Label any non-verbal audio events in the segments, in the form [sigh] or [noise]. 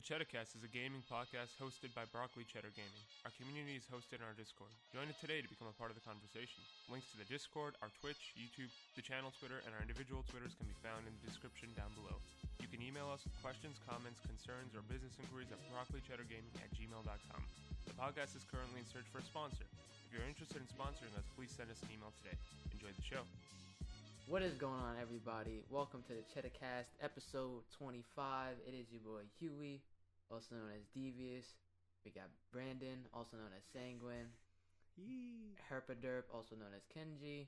The Cheddarcast is a gaming podcast hosted by Broccoli Cheddar Gaming. Our community is hosted on our Discord. Join it today to become a part of the conversation. Links to the Discord, our Twitch, YouTube, the channel Twitter, and our individual Twitters can be found in the description down below. You can email us with questions, comments, concerns, or business inquiries at broccolicheddargaming at gmail.com. The podcast is currently in search for a sponsor. If you're interested in sponsoring us, please send us an email today. Enjoy the show. What is going on, everybody? Welcome to the Cheddarcast, episode 25. It is your boy Huey, also known as Devious. We got Brandon, also known as Sanguine. Herpaderp, also known as Kenji.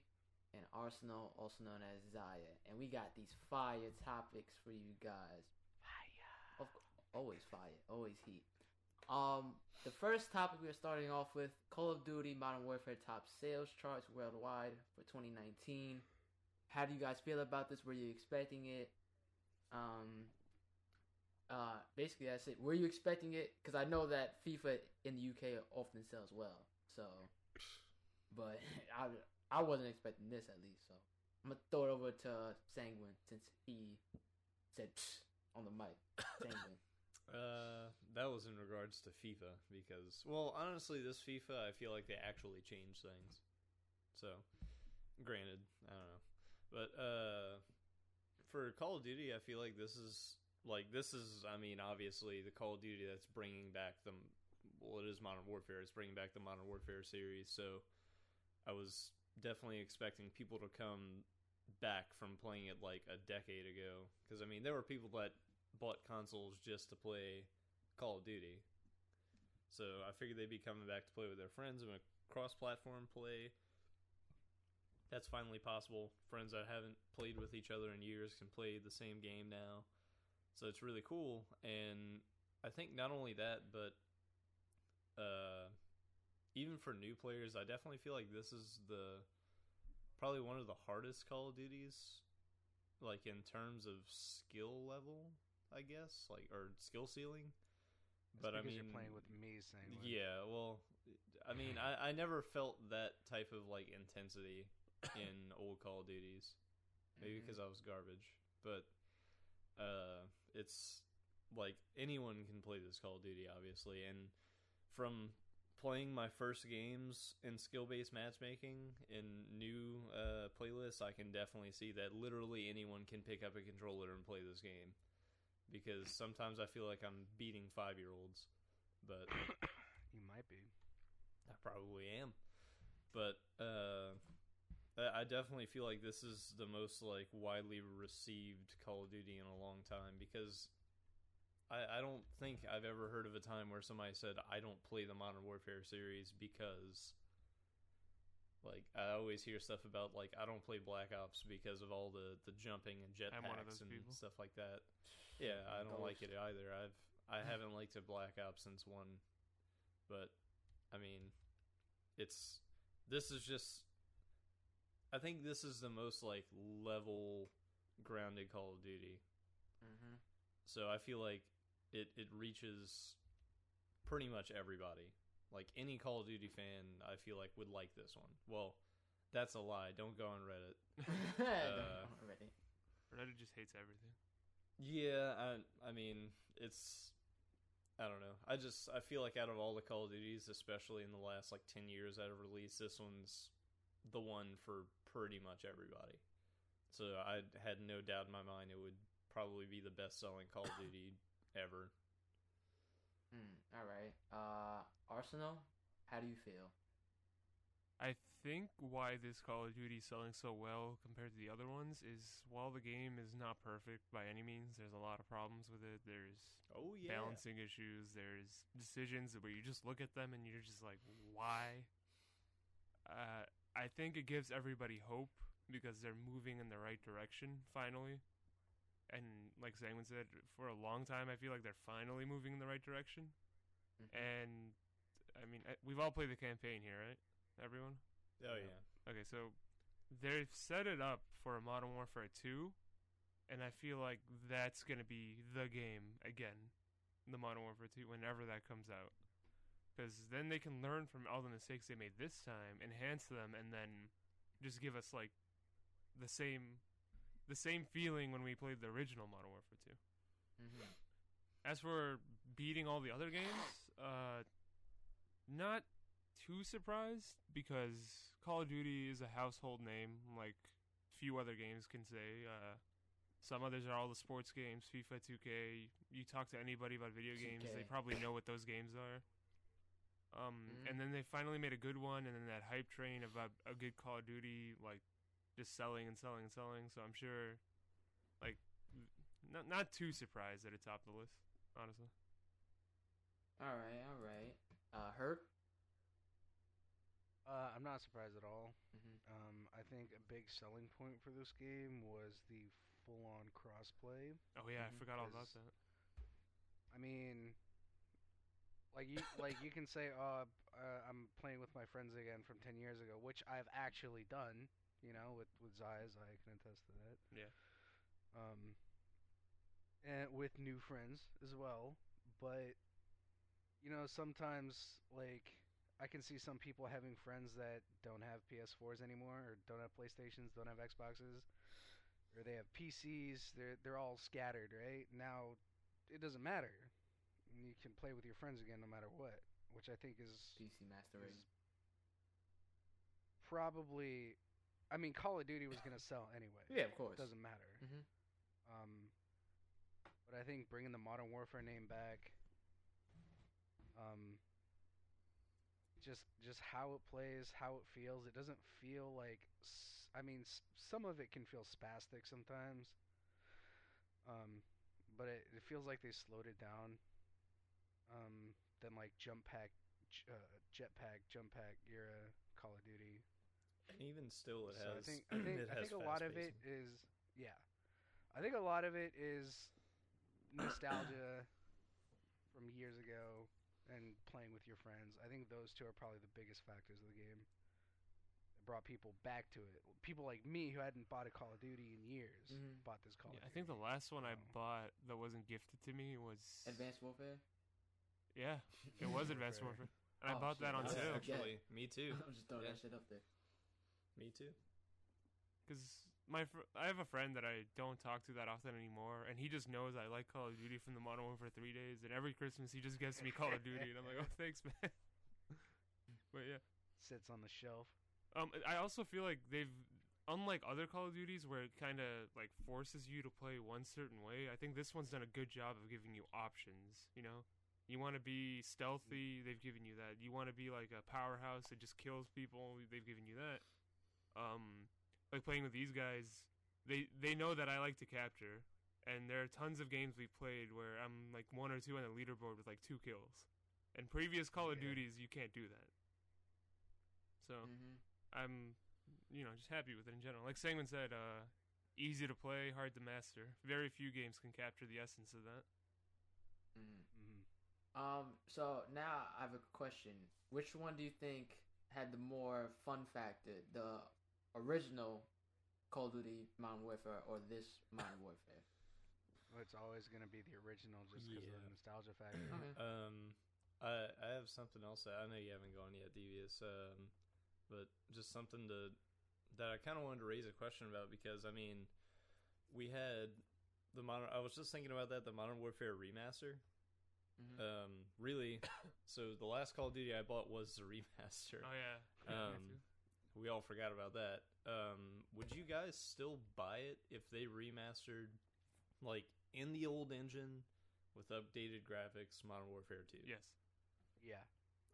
And Arsenal, also known as Zaya. And we got these fire topics for you guys. Fire. Of, always fire, always heat. Um, the first topic we are starting off with Call of Duty Modern Warfare top sales charts worldwide for 2019 how do you guys feel about this? Were you expecting it? Um, uh, basically that's it. Were you expecting it? Because I know that FIFA in the UK often sells well. So, but [laughs] I I wasn't expecting this at least. So I'm gonna throw it over to Sanguine since he said on the mic. [coughs] Sanguine. Uh, that was in regards to FIFA because, well, honestly, this FIFA I feel like they actually changed things. So, granted, I don't know. But uh, for Call of Duty, I feel like this is like this is. I mean, obviously, the Call of Duty that's bringing back the well, it is Modern Warfare. It's bringing back the Modern Warfare series. So I was definitely expecting people to come back from playing it like a decade ago. Because I mean, there were people that bought consoles just to play Call of Duty. So I figured they'd be coming back to play with their friends and a cross-platform play that's finally possible. Friends that haven't played with each other in years can play the same game now. So it's really cool. And I think not only that, but uh, even for new players, I definitely feel like this is the probably one of the hardest Call of Duties, like in terms of skill level, I guess, like or skill ceiling. That's but I mean, you're playing with me saying, like, yeah. Well, I mean, I, I never felt that type of like intensity [coughs] in old Call of Duties. Maybe because mm-hmm. I was garbage, but uh, it's like anyone can play this Call of Duty, obviously, and from playing my first games in skill based matchmaking in new uh, playlists, I can definitely see that literally anyone can pick up a controller and play this game. Because sometimes I feel like I'm beating five year olds, but [coughs] you might be. I probably am, but uh, I definitely feel like this is the most like widely received Call of Duty in a long time because I, I don't think I've ever heard of a time where somebody said I don't play the Modern Warfare series because like I always hear stuff about like I don't play Black Ops because of all the the jumping and jetpacks and people. stuff like that. [laughs] Yeah, I don't like it either. I've I [laughs] haven't liked a Black Ops since one, but I mean, it's this is just I think this is the most like level grounded Call of Duty. Mm-hmm. So I feel like it it reaches pretty much everybody. Like any Call of Duty fan, I feel like would like this one. Well, that's a lie. Don't go on Reddit. uh, [laughs] Reddit. [laughs] Reddit just hates everything. Yeah, I I mean it's I don't know. I just I feel like out of all the Call of Duties, especially in the last like ten years that have released, this one's the one for pretty much everybody. So I had no doubt in my mind it would probably be the best selling Call of Duty ever. Mm, all right. Uh, Arsenal, how do you feel? I think why this Call of Duty is selling so well compared to the other ones is while the game is not perfect by any means, there's a lot of problems with it. There's oh yeah balancing issues. There's decisions where you just look at them and you're just like, why? Uh, I think it gives everybody hope because they're moving in the right direction finally. And like Sanguine said, for a long time, I feel like they're finally moving in the right direction. Mm-hmm. And I mean, we've all played the campaign here, right? Everyone? Oh yeah. Okay, so they've set it up for a Modern Warfare 2, and I feel like that's going to be the game again, the Modern Warfare 2, whenever that comes out because then they can learn from all the mistakes they made this time, enhance them, and then just give us like the same the same feeling when we played the original Modern Warfare 2. Mm-hmm. As for beating all the other games. Uh, not too surprised because Call of Duty is a household name, like few other games can say. Uh, some others are all the sports games, FIFA, 2K. You talk to anybody about video 2K. games, they probably know what those games are. Um, mm-hmm. And then they finally made a good one, and then that hype train about a good Call of Duty, like just selling and selling and selling. So I'm sure, like, not not too surprised that it topped the list, honestly. All right, all right. Uh, Herc. Uh, I'm not surprised at all. Mm-hmm. Um, I think a big selling point for this game was the full-on crossplay. Oh yeah, mm-hmm. I forgot all about that. I mean, like you like you can say, "Oh, uh, I'm playing with my friends again from ten years ago," which I've actually done. You know, with with Zayas, I can attest to that. Yeah. Um. And with new friends as well, but you know, sometimes like I can see some people having friends that don't have PS4s anymore, or don't have PlayStations, don't have Xboxes, or they have PCs. They're they're all scattered, right? Now, it doesn't matter you can play with your friends again no matter what, which I think is PC Master Race. Probably, I mean, Call of Duty was gonna [laughs] sell anyway. Yeah, of course. It doesn't matter. Mm-hmm. Um, but I think bringing the Modern Warfare name back, um, just just how it plays, how it feels. It doesn't feel like. I mean, some of it can feel spastic sometimes. Um, but it, it feels like they slowed it down um, than like jump pack, uh, jetpack, jump pack era Call of Duty. And even still, it so has. [clears throat] I think I think, I think a lot of it is yeah. I think a lot of it is nostalgia [coughs] from years ago and playing with your friends. I think those two are probably the biggest factors of the game. It brought people back to it. People like me who hadn't bought a Call of Duty in years mm-hmm. bought this Call. Yeah, I think the last one I bought that wasn't gifted to me was Advanced Warfare. Yeah, it was [laughs] Advanced Warfare. And I oh, bought that on sale. Actually, me too. [laughs] I'm just throwing yeah. that shit up there. Me too. Because my fr- I have a friend that I don't talk to that often anymore, and he just knows I like Call of Duty from the Modern Warfare three days, and every Christmas he just gets me Call of Duty, and I'm like, oh, thanks, man. [laughs] but yeah, sits on the shelf. Um, I also feel like they've, unlike other Call of Duties where it kind of like forces you to play one certain way. I think this one's done a good job of giving you options. You know, you want to be stealthy, they've given you that. You want to be like a powerhouse that just kills people, they've given you that. Um, like playing with these guys, they they know that I like to capture, and there are tons of games we've played where I'm like one or two on the leaderboard with like two kills. And previous Call of yeah. Duties, you can't do that. So mm-hmm. I'm, you know, just happy with it in general. Like Sangman said, uh, easy to play, hard to master. Very few games can capture the essence of that. Mm-hmm. Um, so now I have a question. Which one do you think had the more fun factor? The original Call of Duty Modern Warfare or this Modern Warfare? Well, it's always going to be the original just because yeah. of the nostalgia factor. Okay. [clears throat] Um, I I have something else. That, I know you haven't gone yet, Devious. Um, but just something to that I kind of wanted to raise a question about because I mean, we had the modern. I was just thinking about that the Modern Warfare remaster Mm-hmm. Um, really, so the last Call of Duty I bought was the [laughs] remaster. Oh yeah. [laughs] Um, we all forgot about that. Um, would you guys still buy it if they remastered, like in the old engine, with updated graphics, Modern Warfare Two? Yes. Yeah.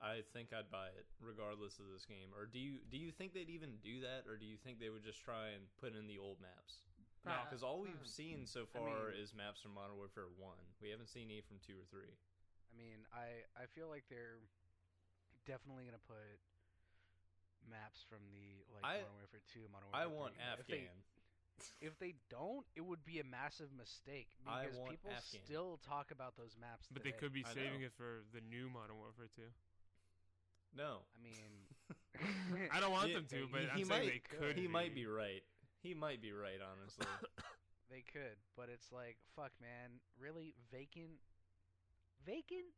I think I'd buy it regardless of this game. Or do you do you think they'd even do that, or do you think they would just try and put in the old maps? No, because all we've seen so far I mean, is maps from Modern Warfare One. We haven't seen any from two or three. I mean, I I feel like they're definitely gonna put maps from the like I, Modern Warfare Two, Modern Warfare. I want 3. Afghan. If they, if they don't, it would be a massive mistake [laughs] because people Afghan. still talk about those maps. But today. they could be saving it for the new Modern Warfare Two. No, I mean, [laughs] I don't want them to, but he, I'm might, they could. He be. might be right. He might be right, honestly. they could, but it's like, fuck, man. Really, vacant Vacant?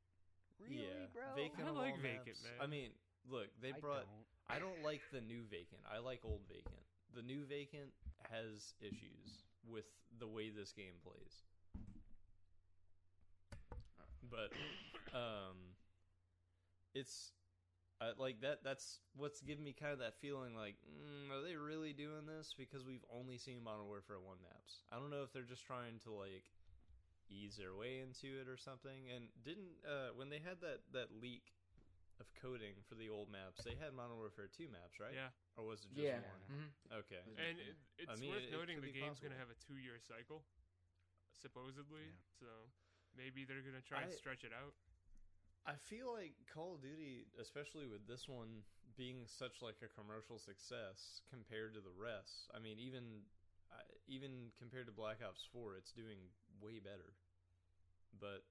Really, yeah, bro? Vacant I like Vacant, man. I mean, look, they brought. I don't. I don't like the new Vacant. I like old Vacant. The new Vacant has issues with the way this game plays. but um, it's uh, like that. That's what's giving me kind of that feeling. Like, mm, are they really doing this? Because we've only seen Modern Warfare One maps. I don't know if they're just trying to like ease their way into it or something. And didn't uh, when they had that that leak of coding for the old maps, they had Modern Warfare Two maps, right? Yeah, Or was it just Yeah. one? hmm Okay. and it, it's I mean, worth it- it noting could the game's going to have a two-year cycle, supposedly. Yeah. So maybe they're going to try and stretch it out. I feel like Call of Duty, especially with this one being such like a commercial success compared to the rest. I mean, even uh, even compared to Black Ops Four, it's doing way better. But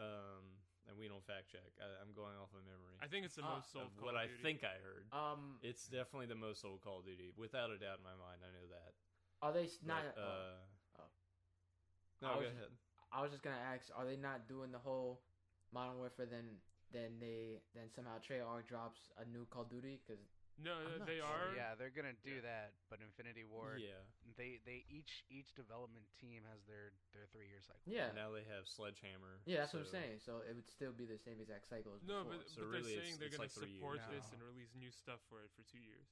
um, and we don't fact check. I, I'm going off of memory. I think it's the Uh, most sold. of Call what of I Duty. think I heard. Um, It's definitely the most sold Call of Duty, without a doubt in my mind. I know that. are they not? But, oh, uh, oh. No, I go was- ahead. I was just gonna ask, are they not doing the whole Modern Warfare? Then, then they then somehow Treyarch drops a new Call of Duty because No, I'm not they sure. are. yeah, they're gonna do Yeah. that, but Infinity Ward. Yeah. they they each each development team has their their three year cycle. yeah, Now they have Sledgehammer. yeah, that's what I'm saying. So it would still be the same exact cycle as No, before. but, So but really they're saying they're gonna three support this No. and release new stuff for it for two years.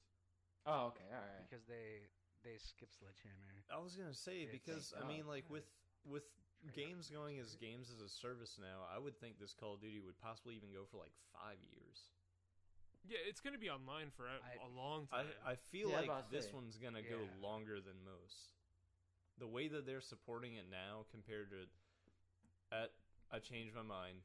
oh, okay, all right. because they they skip Sledgehammer. I was gonna say It's because like, I mean, oh, like with with Treyarch games going as games as a service now, I would think this Call of Duty would possibly even go for like five years. Yeah, it's going to be online for a, I- a long time. I feel Yeah, like this say. one's gonna go longer than most. The way that they're supporting it now compared to, at I changed my mind.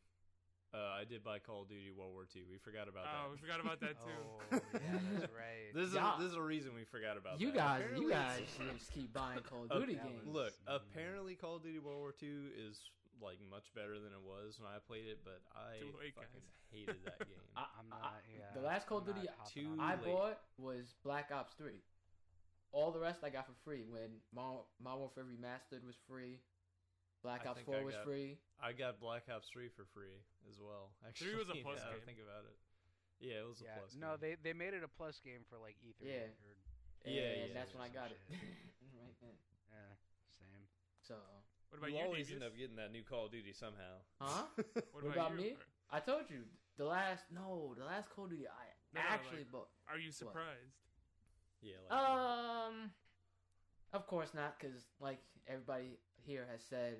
Uh, I did buy Call of Duty World War II. We forgot about oh, that. Oh, we forgot about that [laughs] too. Oh, yeah, that's right. [laughs] This is Yeah. this is a reason we forgot about You that. guys, Apparently you guys just keep buying Call of Uh, [laughs] Duty that games. Look, Mm. apparently Call of Duty World War II is like much better than it was when I played it, but I fucking [laughs] hated that game. I- I'm I- not. Yeah. the last Call of Duty not Too I bought was Black Ops Three. All the rest I got for free when Modern Modern Warfare Remastered was free. Black Ops Four I was got- free. I got Black Ops 3 for free as well. [laughs] Actually, three was a [laughs] plus now that I game. think about it. Yeah, it was Yeah. a plus. No, game. they they made it a plus game for like E3. Yeah. Or, And Yeah, yeah, that's yeah, when I some got it. right then. yeah. Same. So, What about you you, always Devious? end up getting that new Call of Duty somehow. Huh? What, [laughs] What about you? me? I told you the last no, the last Call of Duty I No, no, actually like- bought. Are you surprised? yeah, like, Um, of course not, because like everybody here has said,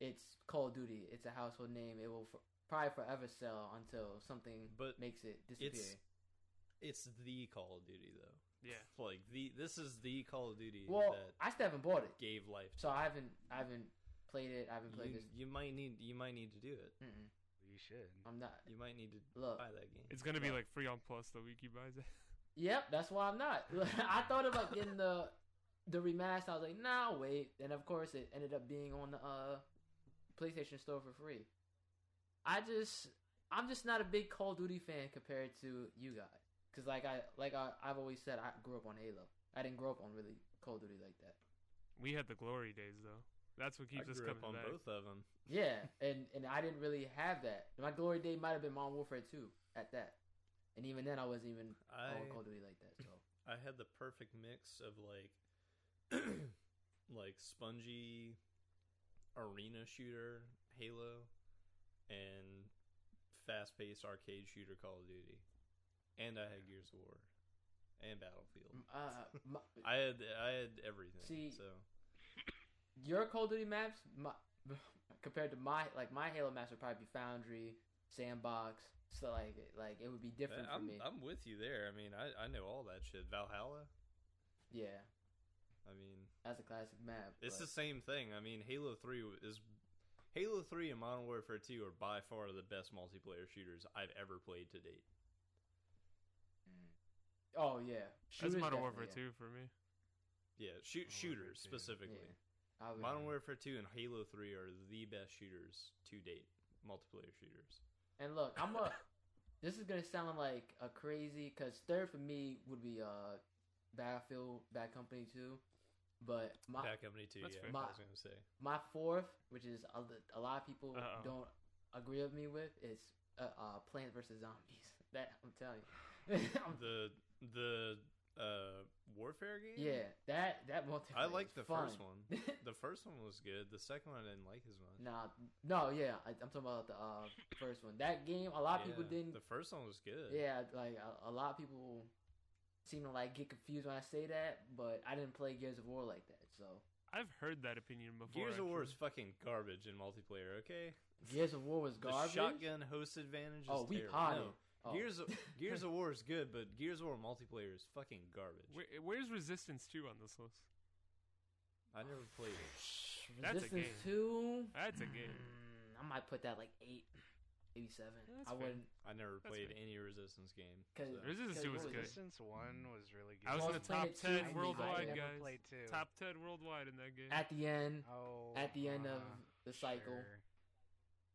it's Call of Duty. It's a household name. It will f- probably forever sell until something But makes it disappear. it's it's the Call of Duty though. Yeah. [laughs] Like the this is the Call of Duty well, that I still haven't bought it, gave life. so I haven't I haven't played it. I haven't played you, this. you might need you might need to do it. Mm-mm, You should. I'm not. You might need to Look, buy that game. It's gonna be Well- like free on Plus the week he buys it. [laughs] Yep, that's why I'm not. [laughs] I thought about getting the the remaster. I was like, nah, wait. And of course, it ended up being on the uh, PlayStation Store for free. I just, I'm just not a big Call of Duty fan compared to you guys. Cause like I, like I, I've always said, I grew up on Halo. I didn't grow up on really Call of Duty like that. We had the glory days though. That's what I keeps us grew up coming on back. both of them. Yeah, and and I didn't really have that. My glory day might have been Modern Warfare 2 at that. And even then, I wasn't even I on Call of Duty like that. So I had the perfect mix of like [clears throat] like spongy arena shooter Halo and fast paced arcade shooter Call of Duty. And I had Gears of War and Battlefield. uh, my, [laughs] I had I had everything. See, so your Call of Duty maps, my, [laughs] compared to my like my Halo maps would probably be Foundry, Sandbox. So like like it would be different for I'm me. I'm with you there. I mean, I I know all that shit. Valhalla. yeah, I mean, that's a classic map. it's but- the same thing. I mean, Halo 3 is Halo 3 and Modern Warfare 2 are by far the best multiplayer shooters I've ever played to date. Oh yeah, That's Modern Warfare definitely, 2 for me. Yeah, shoot Modern shooters 2. specifically. Yeah. I would- Modern Warfare 2 and Halo 3 are the best shooters to date, multiplayer shooters. And look, I'm a. [laughs] this is gonna sound like a crazy because third for me would be uh Battlefield Bad Company 2, but my Bad Company 2, That's yeah, fair. I was going to say. my fourth, which is a, a lot of people Uh-oh. don't agree with me with, is uh, uh Plants vs Zombies. [laughs] That I'm telling you. I'm- [laughs] The the uh warfare game. Yeah, that that multiplayer. I like the fun. first one. [laughs] The first one was good. The second one I didn't like as much. Nah, no, yeah, I, I'm talking about the uh, first one. That game, a lot of people didn't. The first one was good. Yeah, like a, a lot of people seem to like get confused when I say that, but I didn't play Gears of War like that. So I've heard that opinion before. Gears of War is fucking garbage in multiplayer. Okay. Gears of War was [laughs] garbage. The shotgun host advantage. Is oh, we terrible. potted. No. Oh. Gears of, [laughs] Gears of War is good, but Gears of War multiplayer is fucking garbage. Where, where's Resistance 2 on this list? I never played it. That's a Resistance game. Two. That's a game. Mm, I might put that like eight, maybe seven. That's I fair. wouldn't. I never That's played fair. any Resistance game. 'Cause- so. Resistance Because 2 was what good. Resistance One was really good. I was in the top Planet 2, 10 I worldwide, never guys. played two. Top 10 worldwide in that game. At the end, Oh, at the end of uh, the cycle. sure.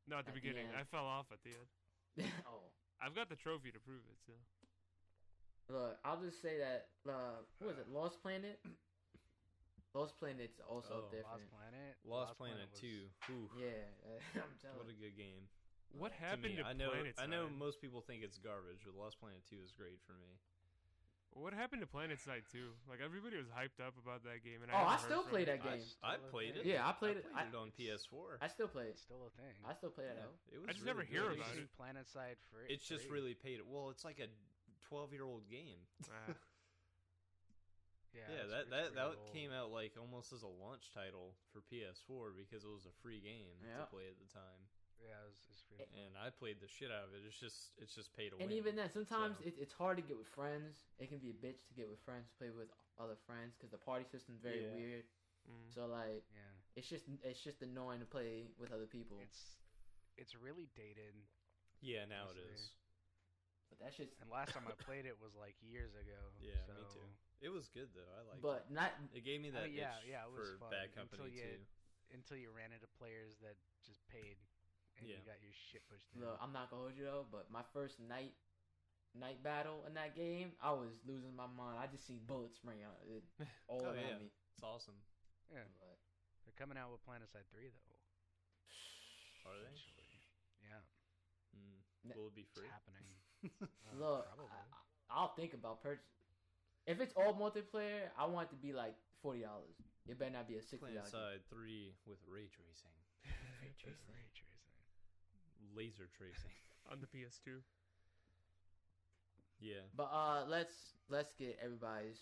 no, at the at beginning. end. I fell off at the end. [laughs] oh, I've got the trophy to prove it, so. look, I'll just say that. Uh, what was it? Lost Planet. [laughs] Lost Planet's also Oh. different. Lost Planet. Lost, Planet, was- Two. Ooh, [laughs] Yeah, [laughs] I'm telling. what a good game. What To happened me, to, I know. Planet I know Side? most people think it's garbage, but Lost Planet Two is great for me. What happened to Planet Side 2? Like, everybody was hyped up about that game. and Oh, I still from play that game. I Still a played it. Yeah, I played it. I I, played it on PS4. I still play it. It's still a thing. I still play that Yeah, it was I just really never hear Have about it. Planet Side for It's just really paid. Well, it's like a 12 year old game. [laughs] Ah, [laughs] yeah. Yeah, it's- that that that old. came out like almost as a launch title for PS4 because it was a free game Yeah. to play at the time, Yeah, it was, it's pretty. and I played the shit out of it. It's just it's just pay to And win. even then, sometimes so. it, it's hard to get with friends. It can be a bitch to get with friends, to play with other friends, because the party system's very Yeah. weird. mm. So like, Yeah, it's just it's just annoying to play with other people. it's it's really dated. yeah, now it honestly. But that shit's. And last time I [laughs] played it was like years ago. Yeah, so, me too. It was good though. I liked But not. it. It gave me I that mean, yeah, itch yeah, it was for fun Bad until Company you- too. Until you ran into players that just paid, and you Yeah. got your shit pushed in. Look, I'm not gonna hold you though. But my first night, night battle in that game, I was losing my mind. I just see bullets spraying out it, [laughs] all Oh, around yeah. me. It's awesome. yeah, But they're coming out with Planet Side Three though. Are they? Yeah, Mm. Will it be free? it's free? happening. [laughs] Uh, look, probably. I, I'll think about purchase. If it's all multiplayer, I want it to be like forty dollars. It better not be a sixty Planet dollars. Side Three with ray tracing, Ray tracing. Ray tracing. laser tracing. [laughs] on the PS2. yeah. But uh, let's let's get everybody's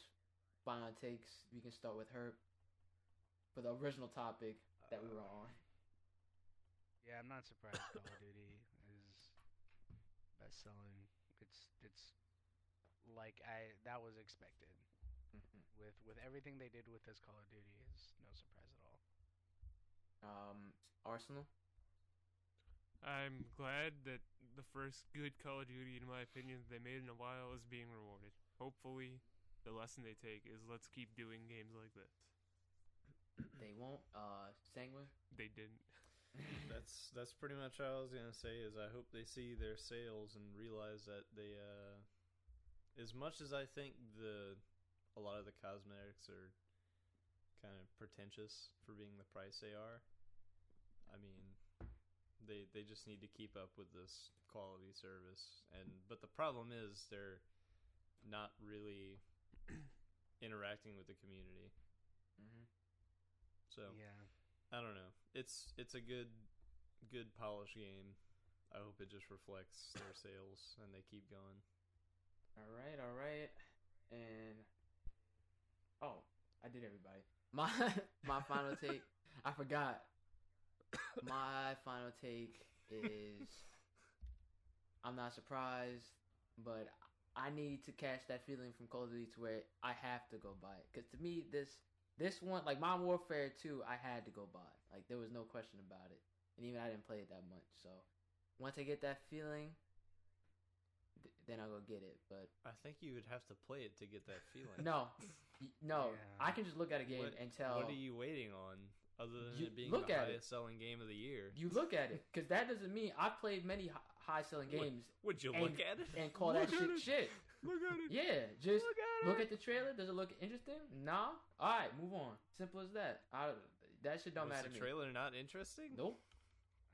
final takes. We can start with her for the original topic that we were on. Yeah, I'm not surprised [laughs] Call of Duty is best selling. It's it's like I that was expected. With with everything they did with this Call of Duty is no surprise at all. Um, Arsenal. I'm glad that the first good Call of Duty, in my opinion, that they made in a while is being rewarded. Hopefully, the lesson they take is let's keep doing games like this. [coughs] They won't. Uh, Sanguine. They didn't. [laughs] That's that's pretty much what I was gonna say. Is I hope they see their sales and realize that they, uh, as much as I think the a lot of the cosmetics are kind of pretentious for being the price they are. I mean, they they just need to keep up with this quality service. And but the problem is they're not really [clears throat] interacting with the community. Mm-hmm. So Yeah. I don't know. It's it's a good good polished game. I hope it just reflects their [coughs] sales and they keep going. All right, all right, and oh, I did everybody. My [laughs] my final take. I forgot. My final take is I'm not surprised, but I need to catch that feeling from Call of Duty to where I have to go buy it. Because to me, this this one, like Modern Warfare 2, I had to go buy. Like there was no question about it, and even I didn't play it that much. So once I get that feeling, th- then I'll go get it. But I think you would have to play it to get that feeling. no, [laughs] no, Yeah. I can just look at a game What- and tell. What are you waiting on other than You- it being look the at it. selling game of the year? You look at it, because that doesn't mean I've played many high selling games Would you and- look at it? and call that Look at shit it. shit. Look at it. Yeah, just Look at look at the trailer. Does it look interesting? Nah. All right, move on. Simple as that. I, that shit don't Was matter the to me. trailer not interesting? Nope.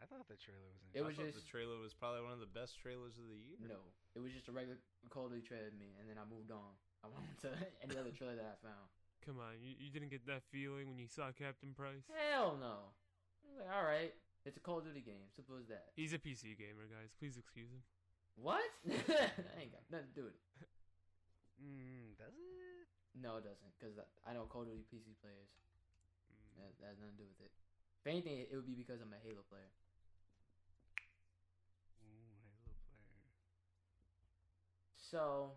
I thought the trailer was. It I was thought just- the trailer was probably one of the best trailers of the year. No, it was just a regular Call of Duty trailer to me, and then I moved on. I went [laughs] to any other trailer that I found. Come on, you, you didn't get that feeling when you saw Captain Price? Hell no. I was like, all right, it's a Call of Duty game. Simple as that. He's a PC gamer, guys. Please excuse him. What? [laughs] that ain't got nothing to do with it. [laughs] Mm, does it? No, it doesn't, because I know Call of Duty PC players. Mm. That, that has nothing to do with it. If anything, it would be because I'm a Halo player. Ooh, Halo player. So,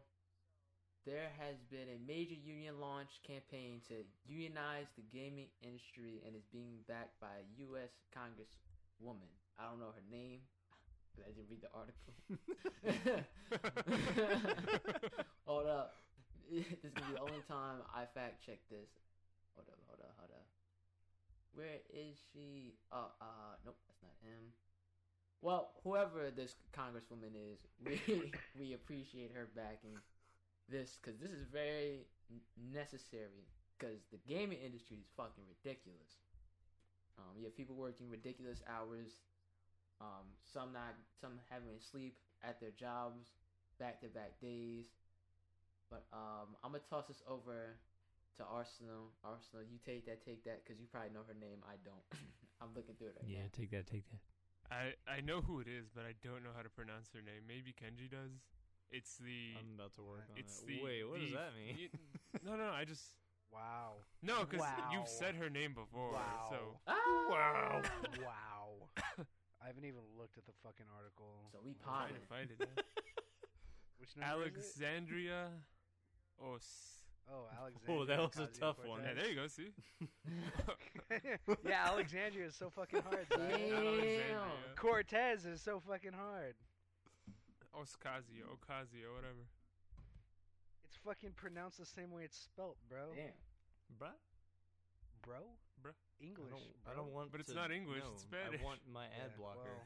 there has been a major union launch campaign to unionize the gaming industry and is being backed by a U.S. Congresswoman. I don't know her name. [laughs] I didn't read the article. [laughs] hold up. [laughs] This is gonna be the only time I fact check this. Hold up, hold up, hold up. Where is she? Uh, uh, nope, that's not him. Well, whoever this congresswoman is, we we appreciate her backing this because this is very necessary. Because the gaming industry is fucking ridiculous. Um, you have people working ridiculous hours. Um, some not, some having to sleep at their jobs, back to back days. But um, I'm gonna toss this over to Arsenal. Arsenal, you take that, take that, because you probably know her name. I don't. [laughs] I'm looking through it right now. Yeah, take that, take that. I I know who it is, but I don't know how to pronounce her name. Maybe Kenji does. It's the. I'm about to work on it's it. the. Wait, what does that mean? you- no, no, I just Wow. no, because Wow. you've said her name before. Wow. So Ah! Wow. wow. I haven't even looked at the fucking article. So we I'm trying to find it. now. [laughs] Which number is it? Alexandria. Os. Oh, Alexandria. [laughs] Oh, that was a Ocasio-Cortez. tough one. Yeah, there you go. See. [laughs] yeah, Alexandria is so fucking hard. Damn. Cortez is so fucking hard. Oscasio, Ocasio, whatever. It's fucking pronounced the same way it's spelt, bro. Damn. Bruh? Bro? Bruh. I English. don't, bro. I don't want But it's to not English, know. it's Spanish. I want my Yeah, ad blocker.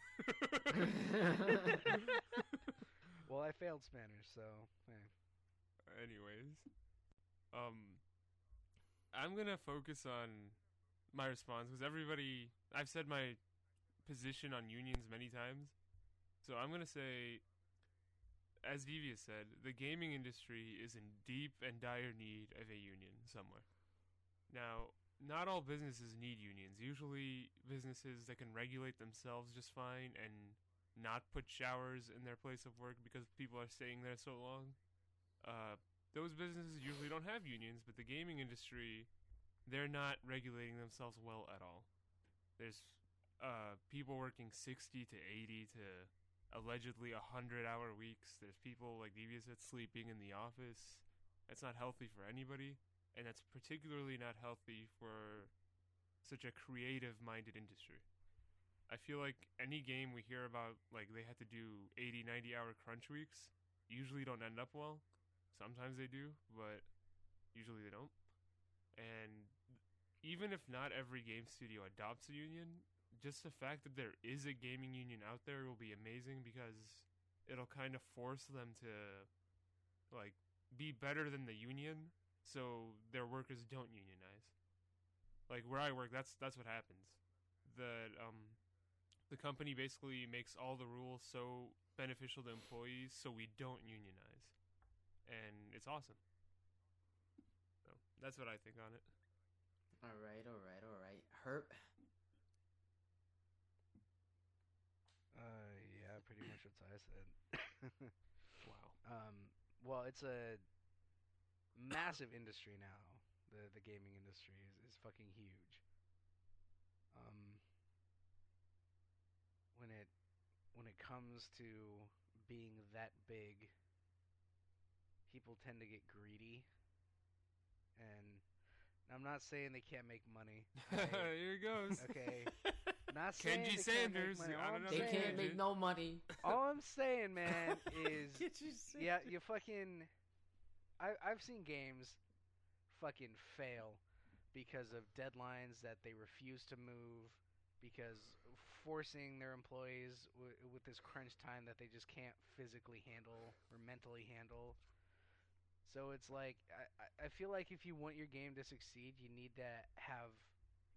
[laughs] Well, I failed Spanish, so hey. Anyways, um, I'm gonna focus on my response because everybody, I've said my position on unions many times, so I'm gonna say, as Devious said, the gaming industry is in deep and dire need of a union somewhere. Now, not all businesses need unions. Usually, businesses that can regulate themselves just fine and not put showers in their place of work because people are staying there so long. Uh, those businesses usually don't have unions, but the gaming industry, they're not regulating themselves well at all. There's uh, people working 60 to 80 to allegedly 100 hour weeks. There's people, like Devious said, sleeping in the office. That's not healthy for anybody, and that's particularly not healthy for such a creative minded industry. I feel like any game we hear about, like they had to do 80, 90 hour crunch weeks, usually don't end up well. Sometimes they do, but usually they don't. And even if not every game studio adopts a union, just the fact that there is a gaming union out there will be amazing because it'll kind of force them to like be better than the union so their workers don't unionize. Like where I work, that's that's what happens. The um the company basically makes all the rules so beneficial to employees so we don't unionize. And it's awesome. So that's what I think on it. all right, all right, all right. Herp. Uh, yeah, pretty much what I said. [laughs] Wow. um, well, it's a massive industry now. The the gaming industry is, is fucking huge. Um, when it when it comes to being that big, people tend to get greedy. And I'm not saying they can't make money. [laughs] I- Here it goes. okay, [laughs] not saying Kenji they can't make Sanders, money. All I'm They the can't make no money. [laughs] All I'm saying, man, is Get you yeah, you fucking. I I've seen games fucking fail because of deadlines that they refuse to move because forcing their employees w- with this crunch time that they just can't physically handle or mentally handle. So it's like I, I- I feel like if you want your game to succeed, you need to have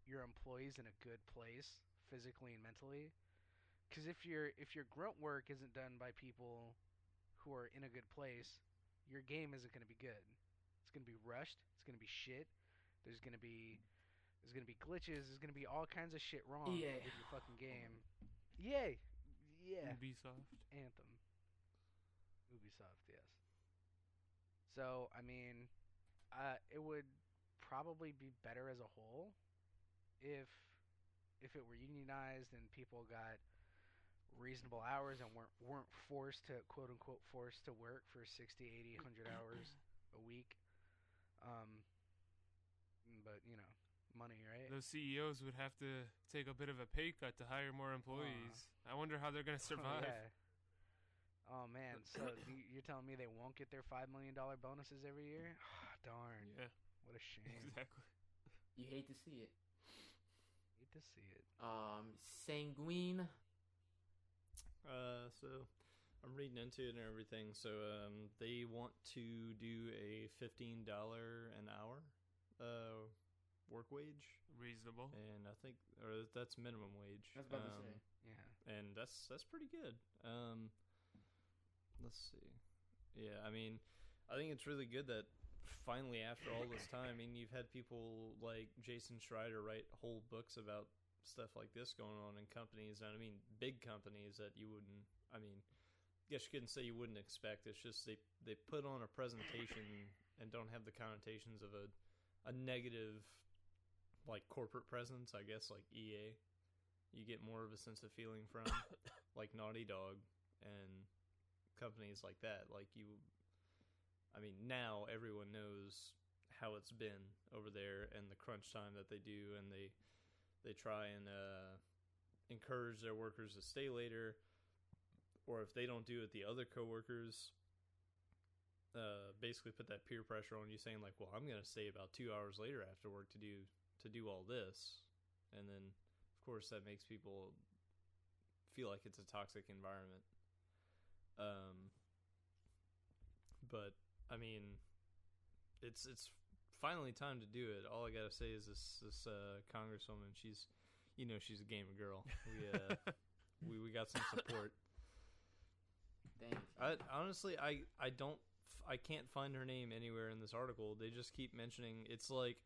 your employees in a good place physically and mentally. because if your if your grunt work isn't done by people who are in a good place, your game isn't going to be good. It's going to be rushed. It's going to be shit. There's going to be there's going to be glitches. There's going to be all kinds of shit wrong EA. with your fucking game. Yay! Yeah. Ubisoft. Anthem. Ubisoft, yes. So, I mean, uh, it would probably be better as a whole if if it were unionized and people got reasonable hours and weren't weren't forced to quote unquote forced to work for 60, 80, 100 hours a week. Um but, you know, money, right? Those CEOs would have to take a bit of a pay cut to hire more employees. I wonder how they're going [laughs] to survive. Oh, yeah. Oh man, [clears throat] so you- you're telling me they won't get their five million dollar bonuses every year? Oh, [sighs] Darn, Yeah, what a [laughs] shame. exactly. You hate to see it. Hate to see it. Um, Sanguine. Uh, so I'm reading into it and everything. So um, they want to do a fifteen dollar an hour uh work wage, Reasonable. and I think or that's minimum wage. I was about to Um, say. Yeah. and that's that's pretty good. Um, let's see. Yeah, I mean, I think it's really good that finally, after all this time, I mean, you've had people like Jason Schreier write whole books about stuff like this going on in companies, and I mean, big companies that you wouldn't. I mean, I guess you couldn't say you wouldn't expect. It's just they they put on a presentation and don't have the connotations of a a negative like corporate presence. I guess like EA you get more of a sense of feeling from [coughs] like Naughty Dog and companies like that. Like you, I mean, now everyone knows how it's been over there and the crunch time that they do, and they they try and uh, encourage their workers to stay later, or if they don't do it, the other coworkers. Uh, basically, put that peer pressure on you, saying like, "Well, I'm gonna stay about two hours later after work to do to do all this," and then of course that makes people feel like it's a toxic environment um but i mean it's it's finally time to do it all i gotta say is this this uh congresswoman she's you know she's a gamer girl we uh [laughs] we, we got some support Thanks. I honestly I I don't f- I can't find her name anywhere in this article. They just keep mentioning it's like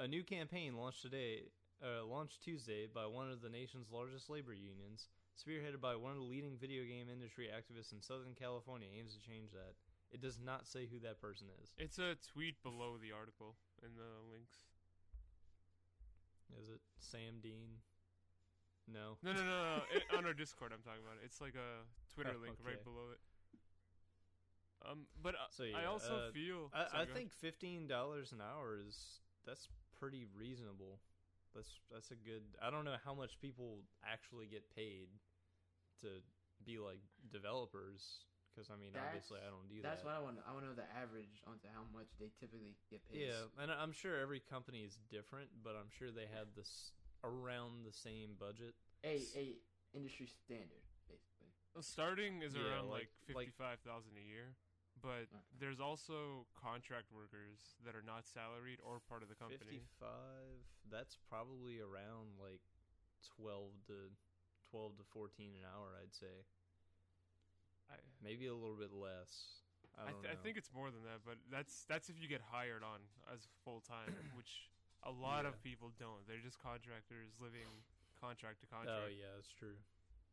a new campaign launched today, uh, launched Tuesday by one of the nation's largest labor unions, spearheaded by one of the leading video game industry activists in Southern California, aims to change that. It does not say who that person is. It's a tweet below the article in the links. Is it Sam Dean? No. No, no, no, no. [laughs] it, on our Discord, I'm talking about it. It's like a Twitter Oh, link okay. right below it. Um, but uh, So, I also uh, feel I, sorry, I think fifteen dollars an hour is that's pretty reasonable. That's that's a good. I don't know how much people actually get paid to be like developers because I mean obviously I don't do That's that. That's what I want. I want to know the average onto how much they typically get paid. yeah, and I'm sure every company is different, but I'm sure they have this around the same budget. a a industry standard basically. Well, starting is Yeah, around like- like like- fifty-five thousand a year, but Okay. there's also contract workers that are not salaried or part of the company. Fifty-five. That's probably around like twelve to twelve to fourteen an hour. I'd say I, maybe a little bit less. I I, don't th- I think it's more than that, but that's that's if you get hired on as full time, [coughs] which a lot of people don't. They're just contractors living contract to oh, contract. Oh yeah, that's true.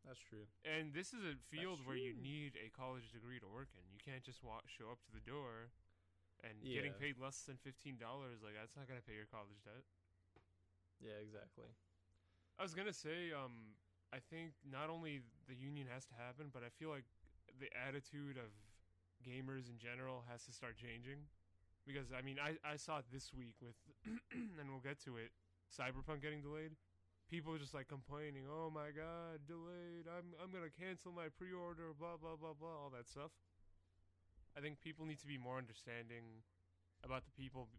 That's true. And this is a field where you need a college degree to work in. You can't just walk, show up to the door and getting paid less than fifteen dollars. Like that's not gonna pay your college debt. Yeah, exactly. I was gonna say, um, I think not only the union has to happen, but I feel like the attitude of gamers in general has to start changing. Because I mean, I, I saw it this week with, [clears throat] and we'll get to it, Cyberpunk getting delayed. People just like complaining, "Oh my god, delayed! I'm I'm gonna cancel my pre-order." Blah blah blah blah, all that stuff. I think people need to be more understanding about the people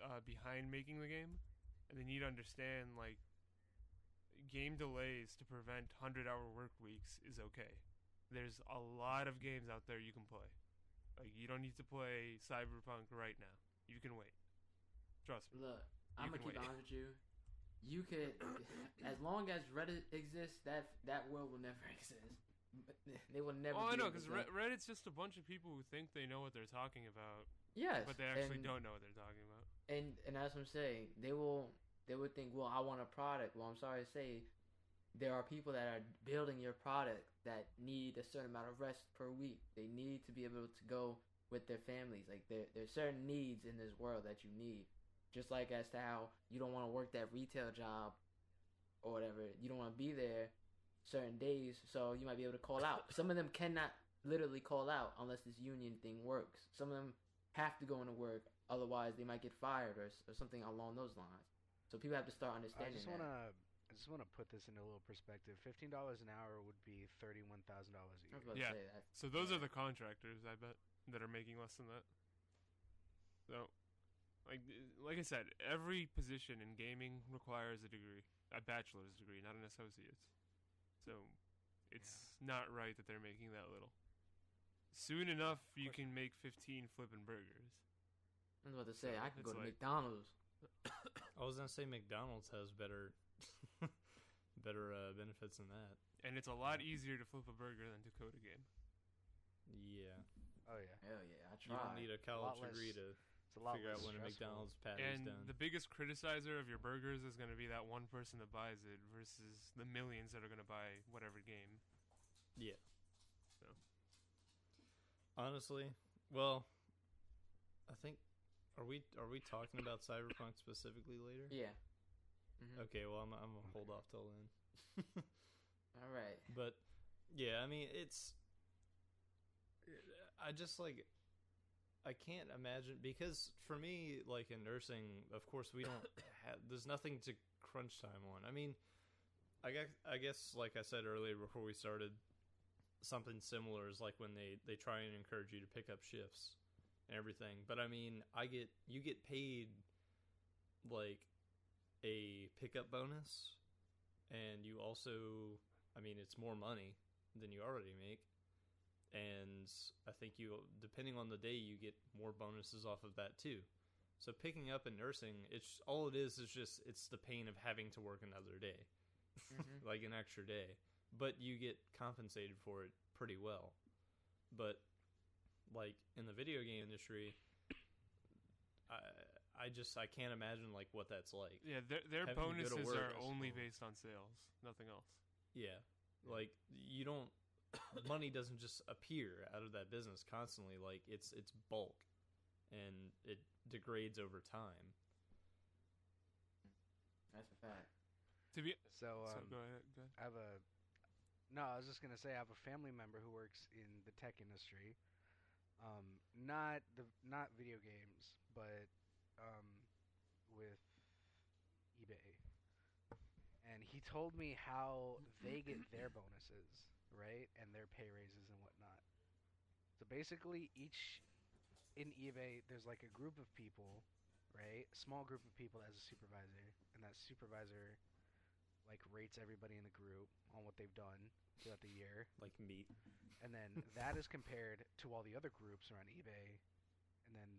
uh, behind making the game, and they need to understand like game delays to prevent 100 hour work weeks is okay. There's a lot of games out there you can play. Like you don't need to play Cyberpunk right now. You can wait. Trust me. Look, You I'm gonna keep wait. honest with you. You could, as long as Reddit exists, that that world will never [laughs] exist. They will never. Oh, I know because Reddit's just a bunch of people who think they know what they're talking about, yes, but they actually and, don't know what they're talking about. And and that's what I'm saying. They will. They would think, well, I want a product. Well, I'm sorry to say, there are people that are building your product that need a certain amount of rest per week. They need to be able to go with their families. Like there, there's certain needs in this world that you need. Just like as to how you don't want to work that retail job or whatever. You don't want to be there certain days, so you might be able to call out. [laughs] Some of them cannot literally call out unless this union thing works. Some of them have to go into work, otherwise they might get fired or, or something along those lines. So people have to start understanding. I understanding just wanna, I just wanna put this into a little perspective. Fifteen dollars an hour would be thirty-one thousand dollars a I was year. about Yeah. to say that. So those Yeah. are the contractors, I bet, that are making less than that. So, like, like I said, every position in gaming requires a degree, a bachelor's degree, not an associate's. So, it's not right that they're making that little. Soon enough, you can make fifteen flipping burgers. I was about to say So I could it's go to like- McDonald's. [coughs] I was gonna say McDonald's has better, [laughs] better uh, benefits than that. And it's a lot easier to flip a burger than to code a game. Yeah, Oh yeah, Hell yeah, I you don't need a lot college degree less to it's a lot figure out when a. McDonald's patty And is done. the biggest criticizer of your burgers is going to be that one person that buys it versus the millions that are going to buy whatever game. yeah. So. Honestly, well, I think are we are we talking about Cyberpunk specifically later? Yeah. hmm Okay, well I'm I'm gonna hold off till then. [laughs] All right. But yeah, I mean it's I just like I can't imagine because for me like in nursing, of course we don't [coughs] have there's nothing to crunch time on. I mean, I guess I guess like I said earlier before we started something similar is like when they they try and encourage you to pick up shifts and everything. But I mean, I get you get paid like a pickup bonus and you also I mean, it's more money than you already make. And I think you, depending on the day, you get more bonuses off of that too. So picking up and nursing, it's all it is is just it's the pain of having to work another day, Mhm. [laughs] like an extra day. But you get compensated for it pretty well. But like in the video game industry, I I just I can't imagine like what that's like. Yeah, their their Having to go to bonuses are only based on sales, nothing else. Yeah. Like you don't money doesn't just appear out of that business constantly like it's it's bulk and it degrades over time. That's a fact. To be So, so um, go ahead, go ahead. I have a no. I was just gonna say I have a family member who works in the tech industry. Um, not the not video games, but um, with eBay. And he told me how they get their bonuses, right, and their pay raises and whatnot. So basically, each in eBay, there's like a group of people, right, a small group of people as a supervisor, and that supervisor like rates everybody in the group on what they've done throughout the year, [laughs] Like meat. and then that is compared to all the other groups around eBay, and then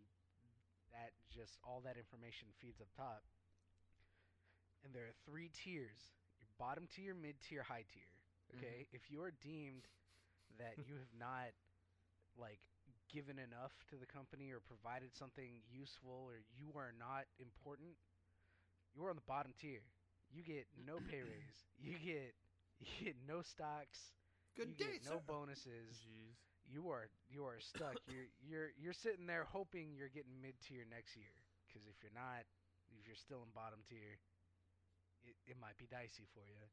that just all that information feeds up top. And there are three tiers: your bottom tier, mid tier, high tier. Okay, if you are deemed that you have not like given enough to the company or provided something useful or you are not important, you are on the bottom tier. You get no pay [clears throat] raise. You get you get no stocks. you get no bonuses. Jeez. You are you are stuck. you're you're you're sitting there hoping you're getting mid tier next year. Because if you're not, if you're still in bottom tier, it, it might be dicey for you.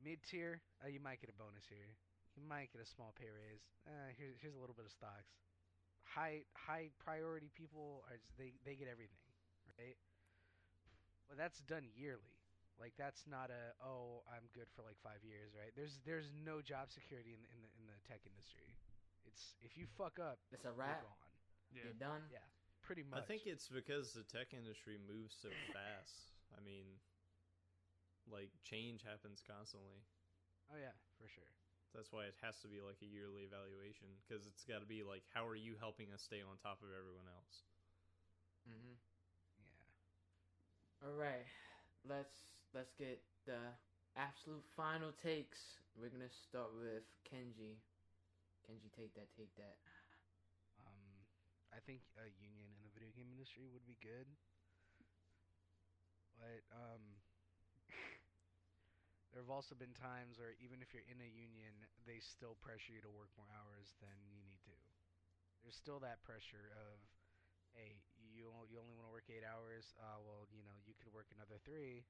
Mid tier, uh, you might get a bonus here. You might get a small pay raise. Uh, here's here's a little bit of stocks. High high priority people are s- they they get everything, right? But that's done yearly. Like that's not a oh I'm good for like five years, right? There's there's no job security in the, in the in the tech industry. It's if you fuck up, It's a you're wrap. gone. Yeah. You're done. Yeah, pretty much. I think it's because the tech industry moves so fast. I mean like change happens constantly. oh yeah, for sure. That's why it has to be like a yearly evaluation because it's got to be like how are you helping us stay on top of everyone else? Mm-hmm. Yeah. All right. let's let's get the absolute final takes. We're gonna start with Kenji. Kenji, take that, take that. Um, I think a union in the video game industry would be good, but um, there have also been times where even if you're in a union, they still pressure you to work more hours than you need to. There's still that pressure of, hey, you you only want to work eight hours. Uh, well, you know, you could work another three.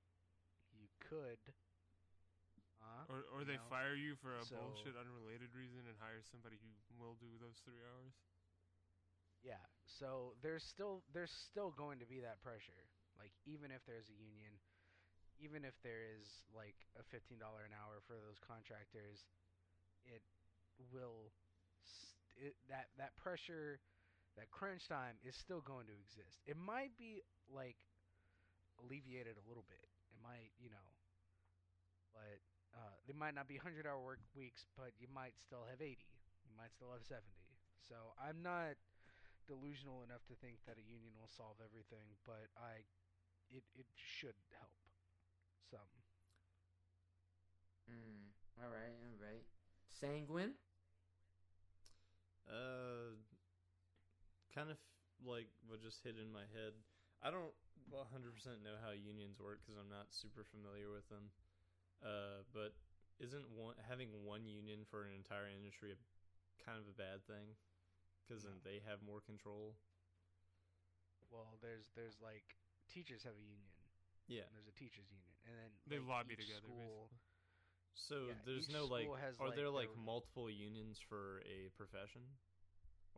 You could. Uh, Or, or they know? fire you for a so- bullshit unrelated reason and hire somebody who will do those three hours. Yeah. So there's still there's still going to be that pressure. Like even if there's a union, even if there is like a fifteen dollar an hour for those contractors, it will st- it, that that pressure, that crunch time is still going to exist. It might be like alleviated a little bit. It might you know, but uh, they might not be hundred hour work weeks, but you might still have eighty. You might still have seventy. So I'm not delusional enough to think that a union will solve everything, but I it it should help some. Mm, all right, all right. Sanguine. Uh, kind of like what just hit in my head. I don't 100% know how unions work because I'm not super familiar with them. Uh, but isn't one having one union for an entire industry a, kind of a bad thing? Because then they have more control. Well, there's there's like teachers have a union. Yeah. And there's a teachers union, and then They like, lobby together, School, basically. So Yeah, there's no like, has, are like, there like their- multiple unions for a profession,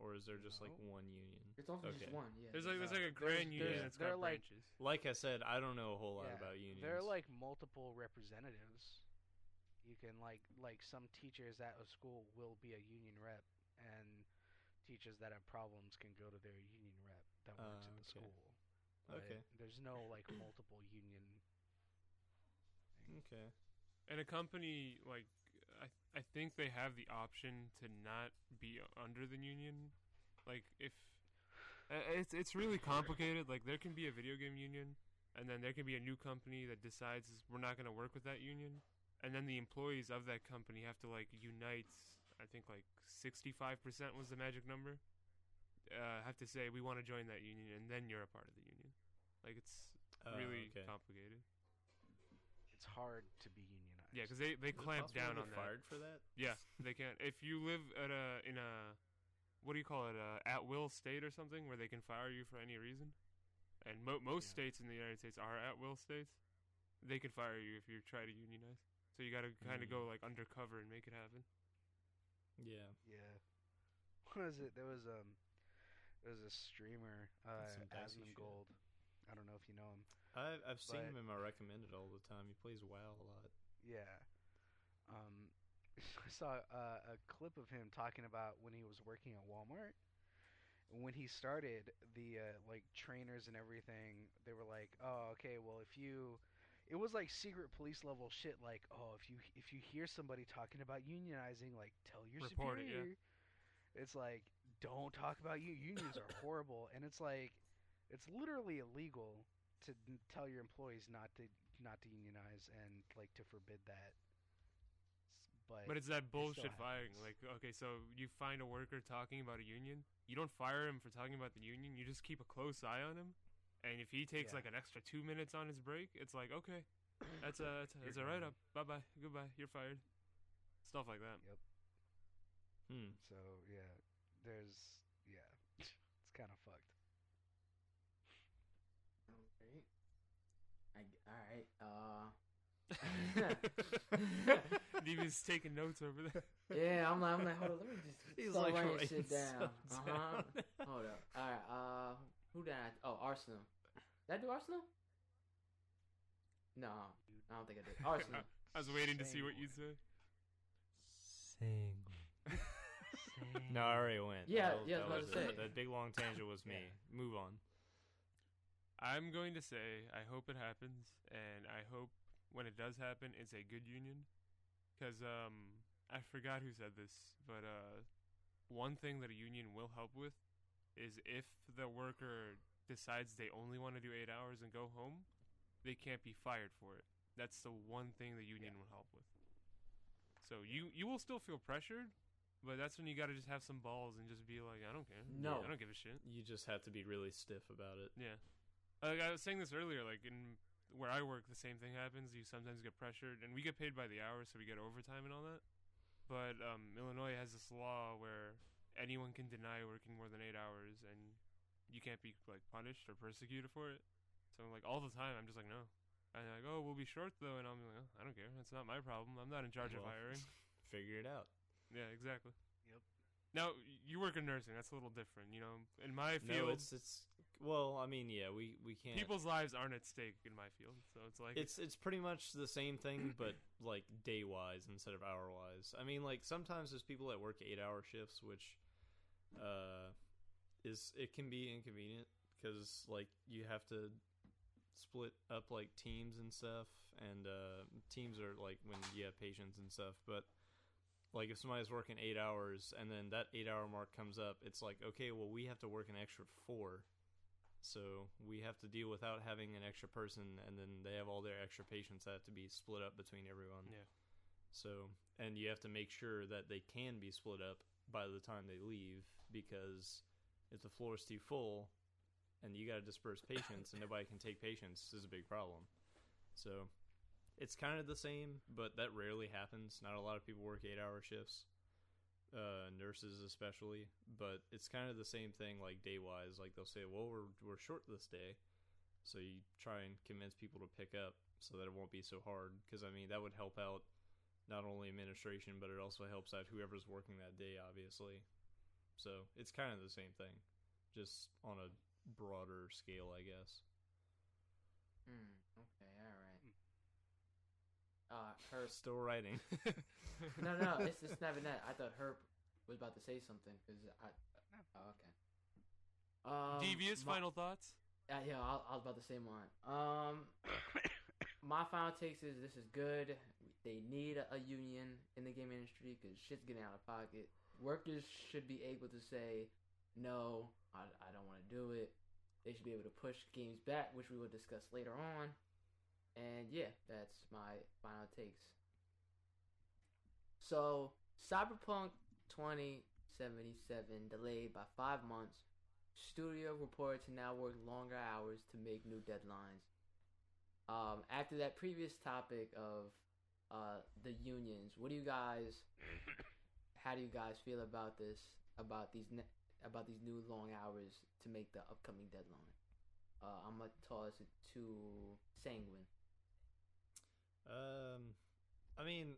or is there just like one union? It's also Okay. just one. Yeah. There's like there's Uh, like a grand there's- union that's they're got like- branches. Like I said, I don't know a whole lot Yeah, about unions. There are like multiple representatives. You can like like some teachers at a school will be a union rep, and teachers that have problems can go to their union rep that works Ah, at the okay. school. But Okay. There's no like multiple union. Okay. And a company like I I think they have the option to not be under the union. Like if it's it's really complicated. Like there can be a video game union, and then there can be a new company that decides we're not going to work with that union, and then the employees of that company have to like unite. I think like sixty five percent was the magic number. Uh, have to say we want to join that union, and then you're a part of the union. Like it's Uh, really okay. complicated. It's hard to be unionized. Yeah, because they they clamp possible to down get on that. fired for that? Yeah, they can. If you live at a in a what do you call it, a at will state or something, where they can fire you for any reason, and mo- most Yeah. states in the United States are at will states, they can fire you if you try to unionize. So you got to kind of Mm. go like undercover and make it happen. Yeah. Yeah. What was it? There was um, there was a streamer, uh, some dicey Gold. I don't know if you know him. I've I've seen him in my recommended all the time. He plays WoW a lot. Yeah. Um, [laughs] I saw uh, a clip of him talking about when he was working at Walmart. When he started, the uh, like trainers and everything, they were like, "Oh, okay. Well, if you," it was like secret police level shit. Like, "Oh, if you if you hear somebody talking about unionizing, like tell your Report it, yeah. It's like, don't talk about you. Unions are horrible, and it's like, it's literally illegal to tell your employees not to not to unionize and like to forbid that. But, But it's that still bullshit firing. Like, okay, so you find a worker talking about a union, you don't fire him for talking about the union. You just keep a close eye on him, and if he takes Yeah. like an extra two minutes on his break, it's like okay, that's a that's a, You're that's a write up. Bye bye, goodbye, you're fired. Stuff like that. Yep. Hmm. so yeah, there's yeah, [laughs] it's kind of fucked. Alright. I, all right. Uh. Devious taking notes over there. [laughs] Yeah, I'm like, I'm like, hold on, let me just [laughs] He's start like writing writing shit down. [laughs] stuff Uh huh. hold up. All right. Uh, who did I? Oh, Arsenal. Did I do Arsenal? No, I don't think I did. Arsenal. I was waiting to see what you'd say. No, I already went. Yeah, That- yeah, I that was about to a- say. That big long tangent was me. Move on. I'm going to say I hope it happens, and I hope when it does happen, it's a good union. Because um, I forgot who said this, but uh, one thing that a union will help with is if the worker decides they only want to do eight hours and go home, they can't be fired for it. That's the one thing the union will help with. So you you will still feel pressured, but that's when you got to just have some balls and just be like, I don't care. No. I don't give a shit. You just have to be really stiff about it. Yeah. Like I was saying this earlier, like in where I work, the same thing happens. You sometimes get pressured, and we get paid by the hour, so we get overtime and all that. But um, Illinois has this law where anyone can deny working more than eight hours, and you can't be like punished or persecuted for it. So like all the time, I'm just like, no. And they're like, oh, we'll be short though, and I'm like, oh, I don't care. That's not my problem. I'm not in charge of hiring. [laughs] Figure it out. Yeah, exactly. Yep. Now you work in nursing. That's a little different, you know. In my field, No, field, it's it's well, I mean, yeah, we we can't. people's lives aren't at stake in my field, so it's like it's it's pretty much the same thing, [clears throat] but like day wise instead of hour wise. I mean, like sometimes there's people that work eight hour shifts, which uh, is it can be inconvenient because like you have to split up like teams and stuff, and uh, teams are like when you have patients and stuff, but. Like if somebody's working eight hours and then that eight hour mark comes up, it's like okay, well we have to work an extra four, so we have to deal without having an extra person, and then they have all their extra patients that have to be split up between everyone. Yeah. So, and you have to make sure that they can be split up by the time they leave, because if the floor is too full, and you got to disperse [laughs] patients, and nobody can take patients, this is a big problem. So, it's kind of the same, but that rarely happens. Not a lot of people work eight-hour shifts uh, nurses especially, but it's kind of the same thing like day wise. Like they'll say, "Well, we're we're short this day," so you try and convince people to pick up so that it won't be so hard. Because I mean, that would help out not only administration, but it also helps out whoever's working that day, obviously. So it's kind of the same thing, just on a broader scale, I guess. Hmm. Okay. All right. Uh, Herp. Still writing. [laughs] no, no, it's it's never that. I thought Herp was about to say something because I. Oh, okay. Um, devious my- final thoughts. Uh, yeah, I, I was about to say mine. Um, [coughs] my final takes is this is good. They need a, a union in the game industry because shit's getting out of pocket. Workers should be able to say, no, I, I don't want to do it. They should be able to push games back, which we will discuss later on. And yeah, that's my final takes. So, Cyberpunk 2077 delayed by five months. Studio reported to now work longer hours to make new deadlines. Um, after that previous topic of uh, the unions, what do you guys? [coughs] how do you guys feel about this? About these ne- about these new long hours to make the upcoming deadline? Uh, I'm gonna toss it to Sanguine. Um, I mean,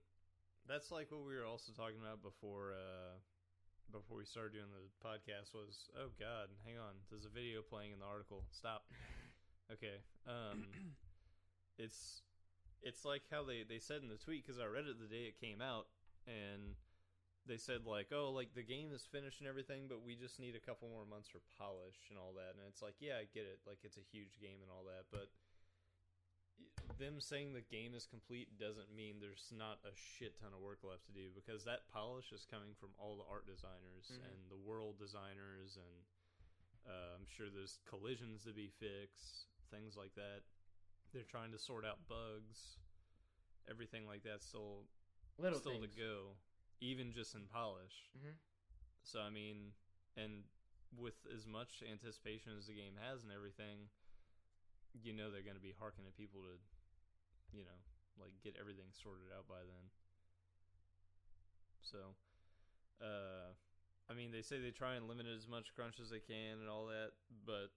that's like what we were also talking about before. Uh, before we started doing the podcast, was oh god, hang on, there's a video playing in the article. Stop. [laughs] Okay. Um, [clears throat] it's it's like how they they said in the tweet because I read it the day it came out, and they said like, oh, like the game is finished and everything, but we just need a couple more months for polish and all that. And it's like, yeah, I get it. Like it's a huge game and all that, but them saying the game is complete doesn't mean there's not a shit ton of work left to do because that polish is coming from all the art designers Mhm. and the world designers and uh, I'm sure there's collisions to be fixed, things like that. They're trying to sort out bugs, everything like that. Still, Little still things. to go, even just in polish. hmm So I mean, and with as much anticipation as the game has and everything, you know they're going to be harking at people to, you know, like get everything sorted out by then. So, uh, I mean, they say they try and limit as much crunch as they can and all that, but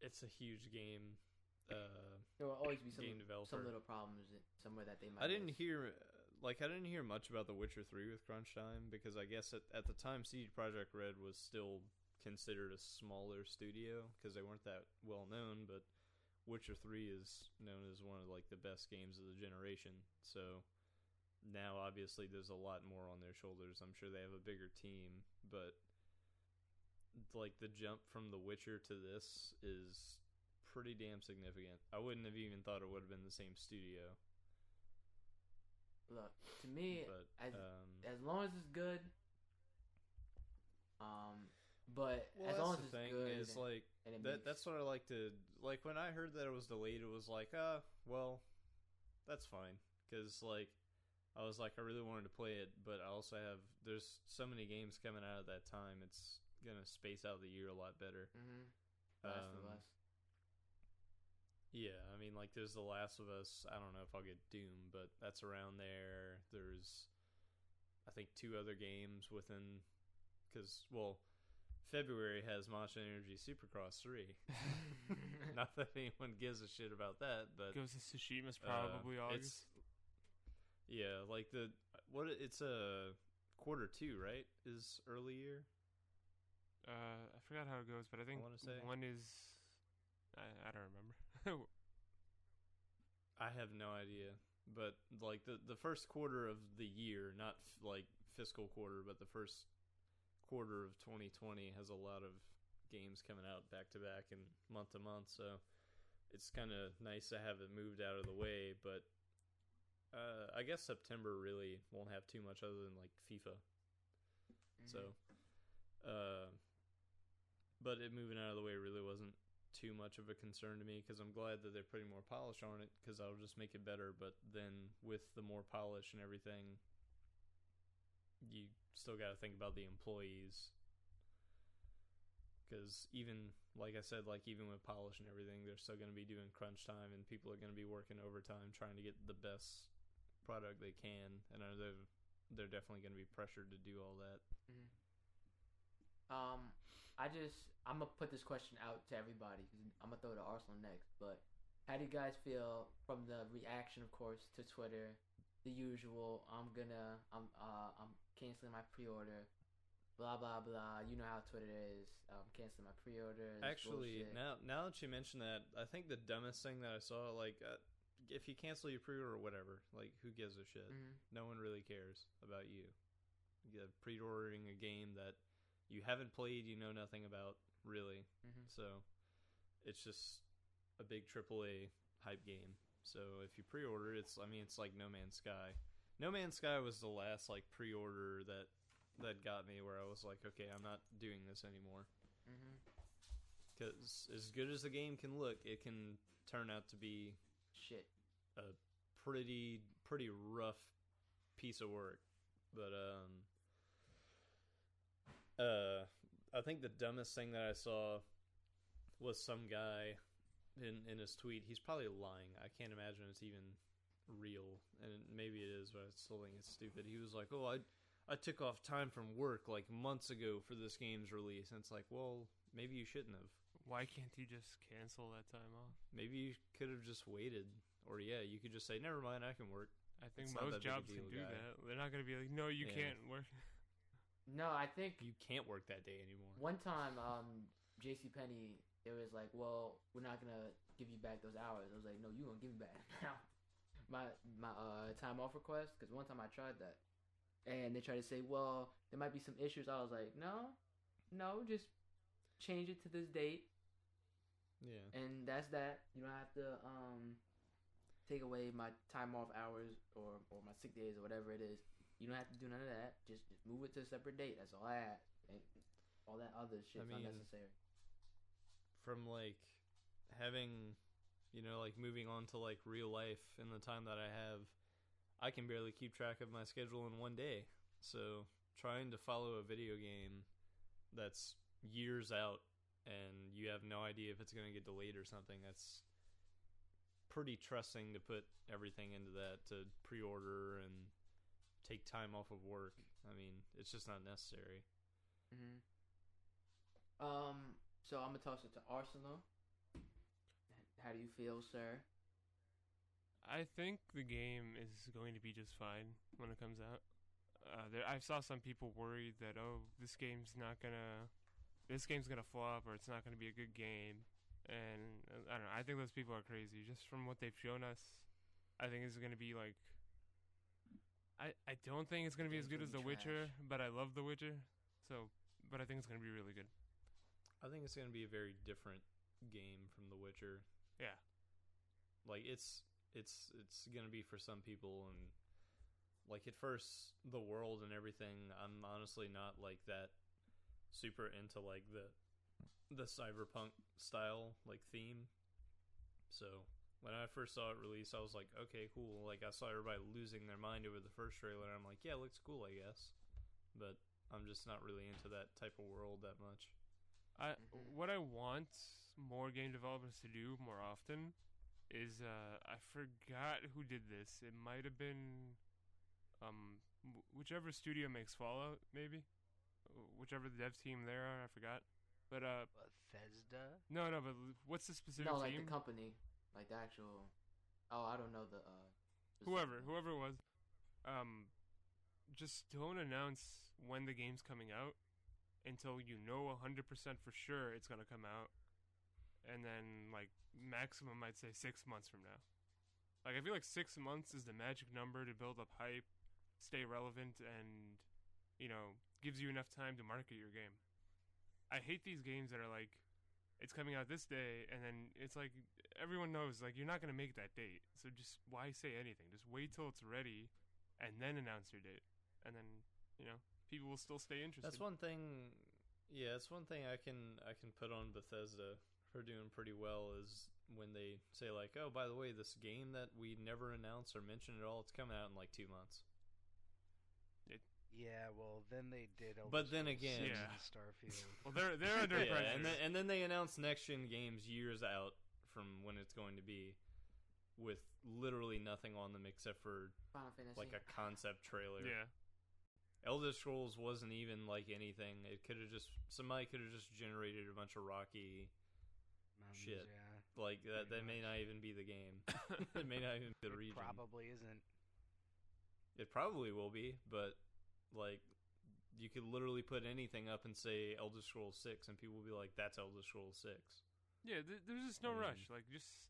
it's a huge game. Uh, There will always be some some little problems somewhere that they might. I didn't miss. hear like I didn't hear much about The Witcher Three with crunch time because I guess at, at the time CD Projekt Red was still considered a smaller studio because they weren't that well known, but Witcher Three is known as one of like the best games of the generation. So now obviously there's a lot more on their shoulders. I'm sure they have a bigger team, but like the jump from The Witcher to this is pretty damn significant. I wouldn't have even thought it would have been the same studio. Look, to me, but as um, as long as it's good, um, But Well, as that's long as the thing. good, Is and, like and that. That's what I like to like. When I heard that it was delayed, it was like, uh, well, that's fine. Because like, I was like, I really wanted to play it, but I also have there's so many games coming out at that time. It's gonna space out the year a lot better. Mhm. Last of Um, Us. Yeah, I mean, like, there's The Last of Us. I don't know if I'll get Doom, but that's around there. There's, I think, two other games within, because well, February has Monster Energy Supercross three. [laughs] Not that anyone gives a shit about that, but Ghost of Tsushima's uh, probably August. Yeah, like the what? It's a quarter two, right? Is early year. Uh, I forgot how it goes, but I think wanna say- one is. I, I don't remember. [laughs] I have no idea, but like the the first quarter of the year, not f- like fiscal quarter, but the first quarter of 2020 has a lot of games coming out back to back and month to month. So it's kind of nice to have it moved out of the way. But uh, I guess September really won't have too much other than like FIFA. Mhm. So, uh, but it moving out of the way really wasn't too much of a concern to me because I'm glad that they're putting more polish on it because I'll just make it better. But then with the more polish and everything, you still got to think about the employees. Because even like I said, like even with polish and everything, they're still going to be doing crunch time, and people are going to be working overtime trying to get the best product they can. And I they're they're definitely going to be pressured to do all that. Mhm. Um, I just I'm gonna put this question out to everybody 'cause I'm gonna throw to Arsenal next. But how do you guys feel from the reaction, of course, to Twitter? The usual. I'm gonna I'm uh I'm canceling my pre-order. Blah blah blah. You know how Twitter is. Um, canceling my pre-order. Actually, bullshit. now now that you mention that, I think the dumbest thing that I saw, like, uh, if you cancel your pre-order or whatever, like, who gives a shit? Mhm. No one really cares about you. You're pre-ordering a game that you haven't played, you know nothing about, really. Mhm. So it's just a big AAA hype game. So if you pre-order, it's I mean, it's like No Man's Sky. No Man's Sky was the last like pre-order that that got me where I was like, okay, I'm not doing this anymore. Because as good as the game can look, it can turn out to be Shit. a pretty pretty rough piece of work. But um uh I think the dumbest thing that I saw was some guy in in his tweet. He's probably lying. I can't imagine it's even real. And maybe it is, but I still think it's stupid. He was like, "Oh, I I took off time from work like months ago for this game's release." And it's like, "Well, maybe you shouldn't have. Why can't you just cancel that time off? Maybe you could have just waited." Or yeah, you could just say, "Never mind, I can work." I think It's most that big a jobs can do guy. that. They're not gonna be like, no, you Yeah. can't work. [laughs] No, I think You can't work that day anymore. One time, um, J.C. Penney, it was like, well, we're not gonna give you back those hours. I was like, no, you gonna give me back [laughs] now. My my uh time off request because one time I tried that, and they tried to say, well, there might be some issues. I was like, no, no, just change it to this date, Yeah. and that's that. You don't have to um take away my time off hours or or my sick days or whatever it is. You don't have to do none of that. Just just move it to a separate date. That's all I ask. And all that other shit's mean, unnecessary. From like having, you know, like moving on to like real life in the time that I have, I can barely keep track of my schedule in one day. So trying to follow a video game that's years out and you have no idea if it's going to get delayed or something, that's pretty trusting to put everything into that to pre-order and take time off of work. I mean, it's just not necessary. hmm Um. So I'm gonna toss it to Arsenal. How do you feel, sir? I think the game is going to be just fine when it comes out. Uh, there, I saw some people worried that oh, this game's not gonna, this game's gonna flop or it's not gonna be a good game, and uh, I don't know. I think those people are crazy. Just from what they've shown us, I think it's gonna be like. I I don't think it's gonna be as good as The be Witcher, but I love The Witcher, so but I think it's gonna be really good. I think it's going to be a very different game from The Witcher. Yeah. Like it's it's it's going to be for some people and like at first the world and everything I'm honestly not like that super into like the the cyberpunk style like theme. So when I first saw it release, I was like, okay, cool. Like I saw everybody losing their mind over the first trailer. and I'm like, yeah, it looks cool, I guess. But I'm just not really into that type of world that much. I Mhm. what I want more game developers to do more often is uh, I forgot who did this. It might have been um whichever studio makes Fallout, maybe whichever the dev team there are. I forgot. But uh, Bethesda. no, no. But what's the specific No, like team? the company, like the actual. Oh, I don't know the. uh whoever, whoever it was, um, just don't announce when the game's coming out until you know hundred percent for sure it's gonna come out, and then like maximum, I'd say six months from now. Like I feel like six months is the magic number to build up hype, stay relevant, and you know gives you enough time to market your game. I hate these games that are like, it's coming out this day, and then it's like everyone knows like you're not gonna make that date. So just why say anything? Just wait till it's ready, and then announce your date, and then you know people will still stay interested. That's one thing. Yeah, that's one thing I can I can put on Bethesda for doing pretty well is when they say like, oh, by the way, this game that we never announced or mentioned at all, it's coming out in like two months. Yeah, well, then they did. Elder But then again- Yeah. Starfield. [laughs] Well, they're they're under yeah, pressure. and then and then they announce next gen games years out from when it's going to be, with literally nothing on them except for Final Fantasy. like a concept trailer. yeah, Elder Scrolls wasn't even like anything. It could have just somebody could have just generated a bunch of rocky Mountains, Shit. Yeah. like that. Pretty That may not even be the game. [laughs] it may not even be the It region. probably isn't. It probably will be, but like you could literally put anything up and say Elder Scrolls Six, and people will be like, "That's Elder Scrolls 6. yeah. Th- there's just no I rush. Like just,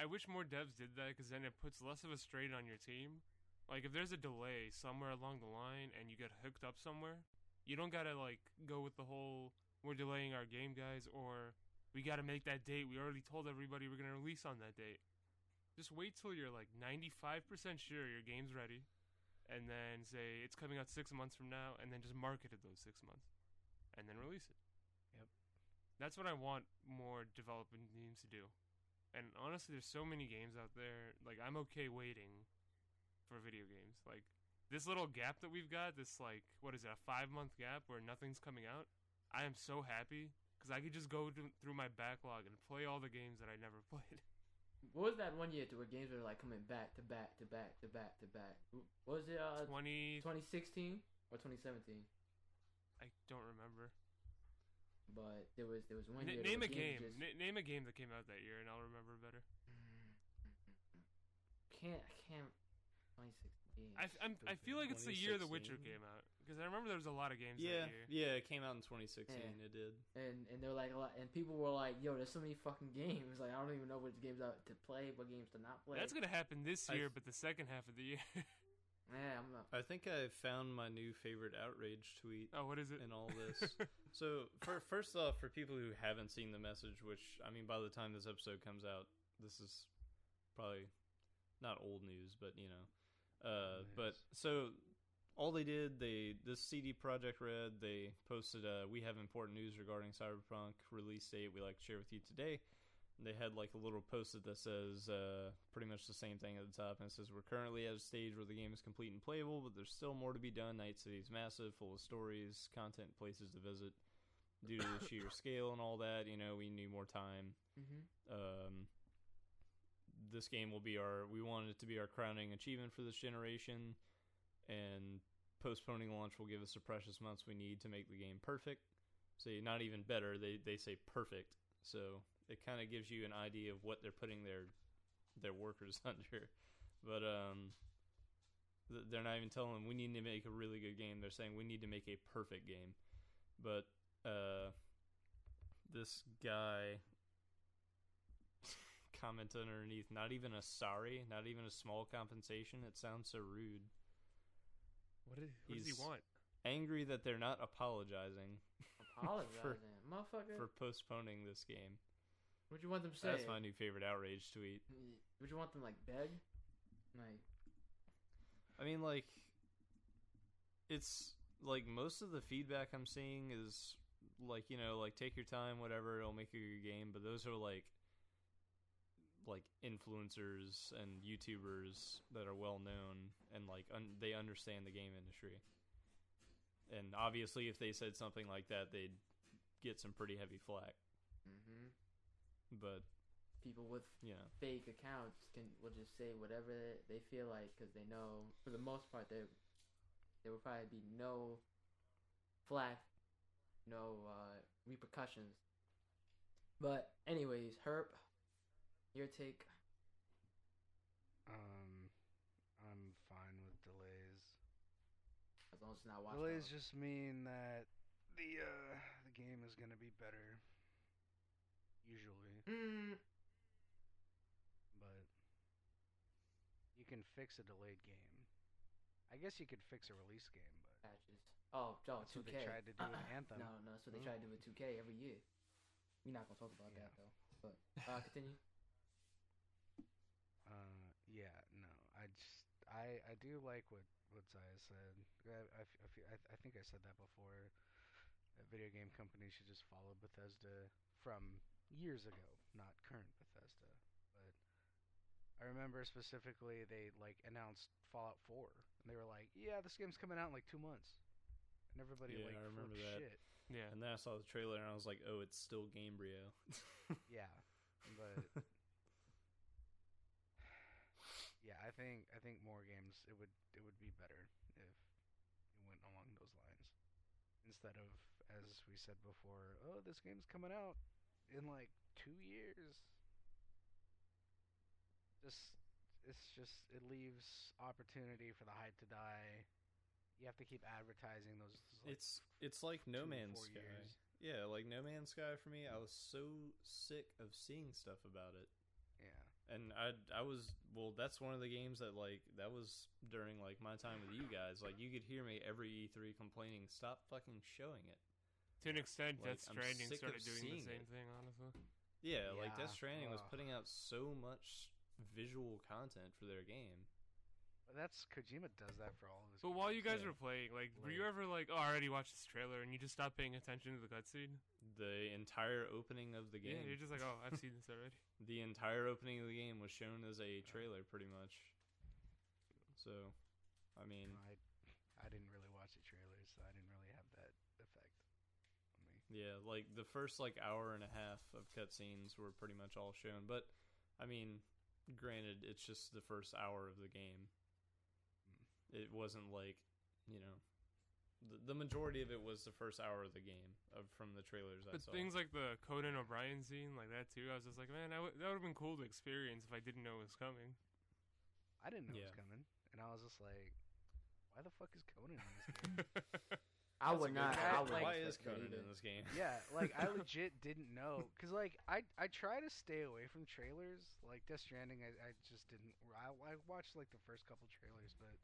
I wish more devs did that because then it puts less of a strain on your team. Like if there's a delay somewhere along the line and you get hooked up somewhere, you don't gotta like go with the whole we're delaying our game, guys, or we gotta make that date. We already told everybody we're gonna release on that date. Just wait till you're like 95% sure your game's ready, and then say it's coming out six months from now, and then just market it those six months, and then release it. Yep. That's what I want more development teams to do. And honestly, there's so many games out there. Like I'm okay waiting for video games. Like this little gap that we've got, this like what is it, a five month gap where nothing's coming out. I am so happy because I could just go through my backlog and play all the games that I never [laughs] played. What was that one year to where games were like coming back to back to back to back to back? What was it? Uh, Twenty, 2016 or 2017? I don't remember. But there was there was one N- year. name a game. Just, N- name a game that came out that year, and I'll remember better. can't I can't. 2016. I, I'm, I feel like it's the year The Witcher came out because I remember there was a lot of games Yeah, that year. yeah, it came out in 2016. Yeah. It did. and and they're like a lot, and people were like, "Yo, there's so many fucking games. [laughs] Like, I don't even know which games to play, what games to not play." That's gonna happen this year, f- but the second half of the year. [laughs] Yeah, I'm not. I think I found my new favorite outrage tweet oh, what is it? in all [laughs] this. so, for, first off, for people who haven't seen the message, which I mean, by the time this episode comes out, this is probably not old news, but you know, uh, Old but so all they did, they this CD Projekt Red, they posted, uh, we have important news regarding Cyberpunk release date. We like to share with you today. They had like a little post-it that says uh, pretty much the same thing at the top, and it says we're currently at a stage where the game is complete and playable, but there's still more to be done. Night City is massive, full of stories, content, places to visit. Due to the [coughs] sheer scale and all that, you know, we need more time. Mm-hmm. Um, this game will be our. We wanted it to be our crowning achievement for this generation, and postponing launch will give us the precious months we need to make the game perfect. So not even better. They they say perfect. So it kind of gives you an idea of what they're putting their their workers [laughs] under. But um, they're not even telling them we need to make a really good game. They're saying we need to make a perfect game. But uh, this guy [laughs] commented underneath, not even a sorry, not even a small compensation. It sounds so rude. What, is, what does he want? Angry that they're not apologizing [laughs] Apologizing, motherfucker. for postponing this game. Would you want them to say? That's my new favorite outrage tweet. Would you want them like beg? Like, I mean, like, it's like most of the feedback I'm seeing is like you know, like take your time, whatever. It'll make a good game. But those are like like influencers and YouTubers that are well known and like un- they understand the game industry. And obviously, if they said something like that, they'd get some pretty heavy flack. hmm But People with know, fake accounts can will just say whatever they feel like because they know for the most part there there will probably be no flack, no uh, repercussions. But anyways, Herp, your take. Um, I'm fine with delays. As long as it's not watched. Delays just mean that the uh the game is gonna be better. Usually, Mm, but you can fix a delayed game. I guess you could fix a release game, but patches. Oh, oh, That's 2K. what they tried to do in [laughs] Anthem. No, no, that's what they tried to do with 2K every year. We're not gonna talk about Yeah. that though. But uh, continue. Uh, yeah, no, I just I I do like what what Zaya said. I I, f- I, fe- I, I think I said that before. That video game companies should just follow Bethesda from years ago, not current Bethesda. But I remember specifically they like announced Fallout 4, and they were like, "Yeah, this game's coming out in like two months," and everybody Yeah, like I remember that. shit. Yeah. and then I saw the trailer and I was like, oh, it's still Gamebryo. [laughs] Yeah, but [laughs] yeah, I think I think more games it would it would be better if it went along those lines instead of as we said before. Oh, this game's coming out in like two years. Just it's just it leaves opportunity for the hype to die. You have to keep advertising those. like, it's it's like No Man's Sky. years. Yeah, like No Man's Sky for me. I was so sick of seeing stuff about it. Yeah. and I I was well. That's one of the games that like that was during like my time with you guys. Like you could hear me every E3 complaining, "Stop fucking showing it." To an extent, Like, Death I'm Stranding started of doing the same it. thing. Honestly. Yeah, like Death Yeah, Stranding was putting out so much visual content for their game. That's Kojima does that for all of his. But while you guys Yeah. were playing, like, were you ever like, oh, I already watched this trailer, and you just stopped paying attention to the cutscene? The entire opening of the game. Yeah, game, you're just like, oh, I've seen this already. [laughs] the entire opening of the game was shown as a trailer, pretty much. So, I mean, I I didn't really watch the trailers, so I didn't really have that effect on me. Yeah, like the first like hour and a half of cutscenes were pretty much all shown. But I mean, granted, it's just the first hour of the game. Hmm. It wasn't like, you know, the, the majority of it was the first hour of the game of from the trailers I But saw. things like the Conan O'Brien scene, like that too, I was just like, man, I w- that would have been cool to experience if I didn't know it was coming. I didn't know it was coming, and I was just like, "Why the fuck is Conan in this game?" [laughs] I That's would not. I would Like- Why is Conan in this game? yeah, like I [laughs] legit didn't know, cause like I I try to stay away from trailers. Like Death Stranding, I, I just didn't. I, I watched like the first couple trailers, but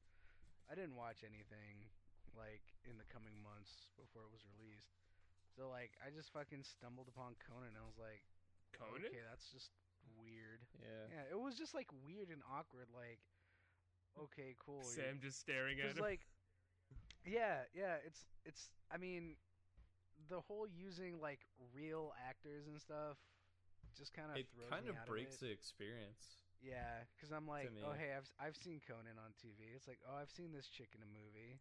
I didn't watch anything like in the coming months before it was released. So like I just fucking stumbled upon Conan. and I was like, Conan? okay, that's just weird. Yeah. Yeah, it was just like weird and awkward. Like, okay, cool. you're- Sam just staring at Cause him. like, yeah, yeah, it's it's. I mean, the whole using like real actors and stuff just kind of It kind of breaks of the experience. Yeah, because I'm like, oh hey, I've I've seen Conan on TV. It's like, oh, I've seen this chick in a movie.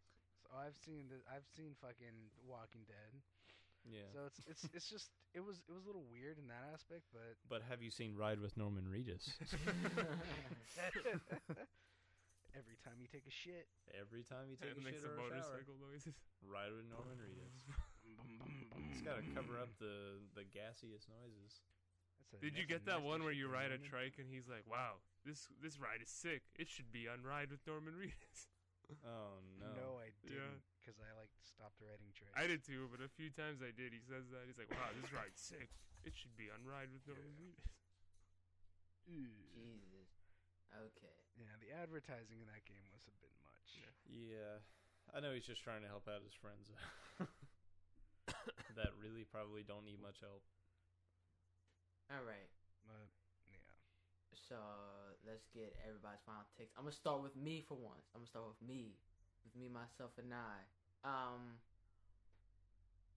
So, oh, I've seen the I've seen fucking Walking Dead. Yeah. So it's it's it's [laughs] just it was it was a little weird in that aspect, but but have you seen Ride with Norman Reedus? [laughs] [laughs] every time you take a shit, Every time you take and a makes shit the or a shower, motorcycle noises. Ride with Norman Reedus. It's got to cover up the the gassiest noises. Did you get that one where you ride a trike and he's like, "Wow, this this ride is sick. It should be on Ride with Norman Reedus." Oh no. No, I didn't, because I like stopped riding tricks. I did too, but a few times I did. He says that he's like, "Wow, this ride's sick. It should be on Ride with Norman Yeah. Reedus." [laughs] Jesus. Okay. Yeah, the advertising in that game was a bit much. Yeah. Yeah, I know he's just trying to help out his friends [laughs] that really probably don't need much help. All right. But yeah, So let's get everybody's final takes. I'm gonna start with me for once. I'm gonna start with me, with me, myself, and I. Um,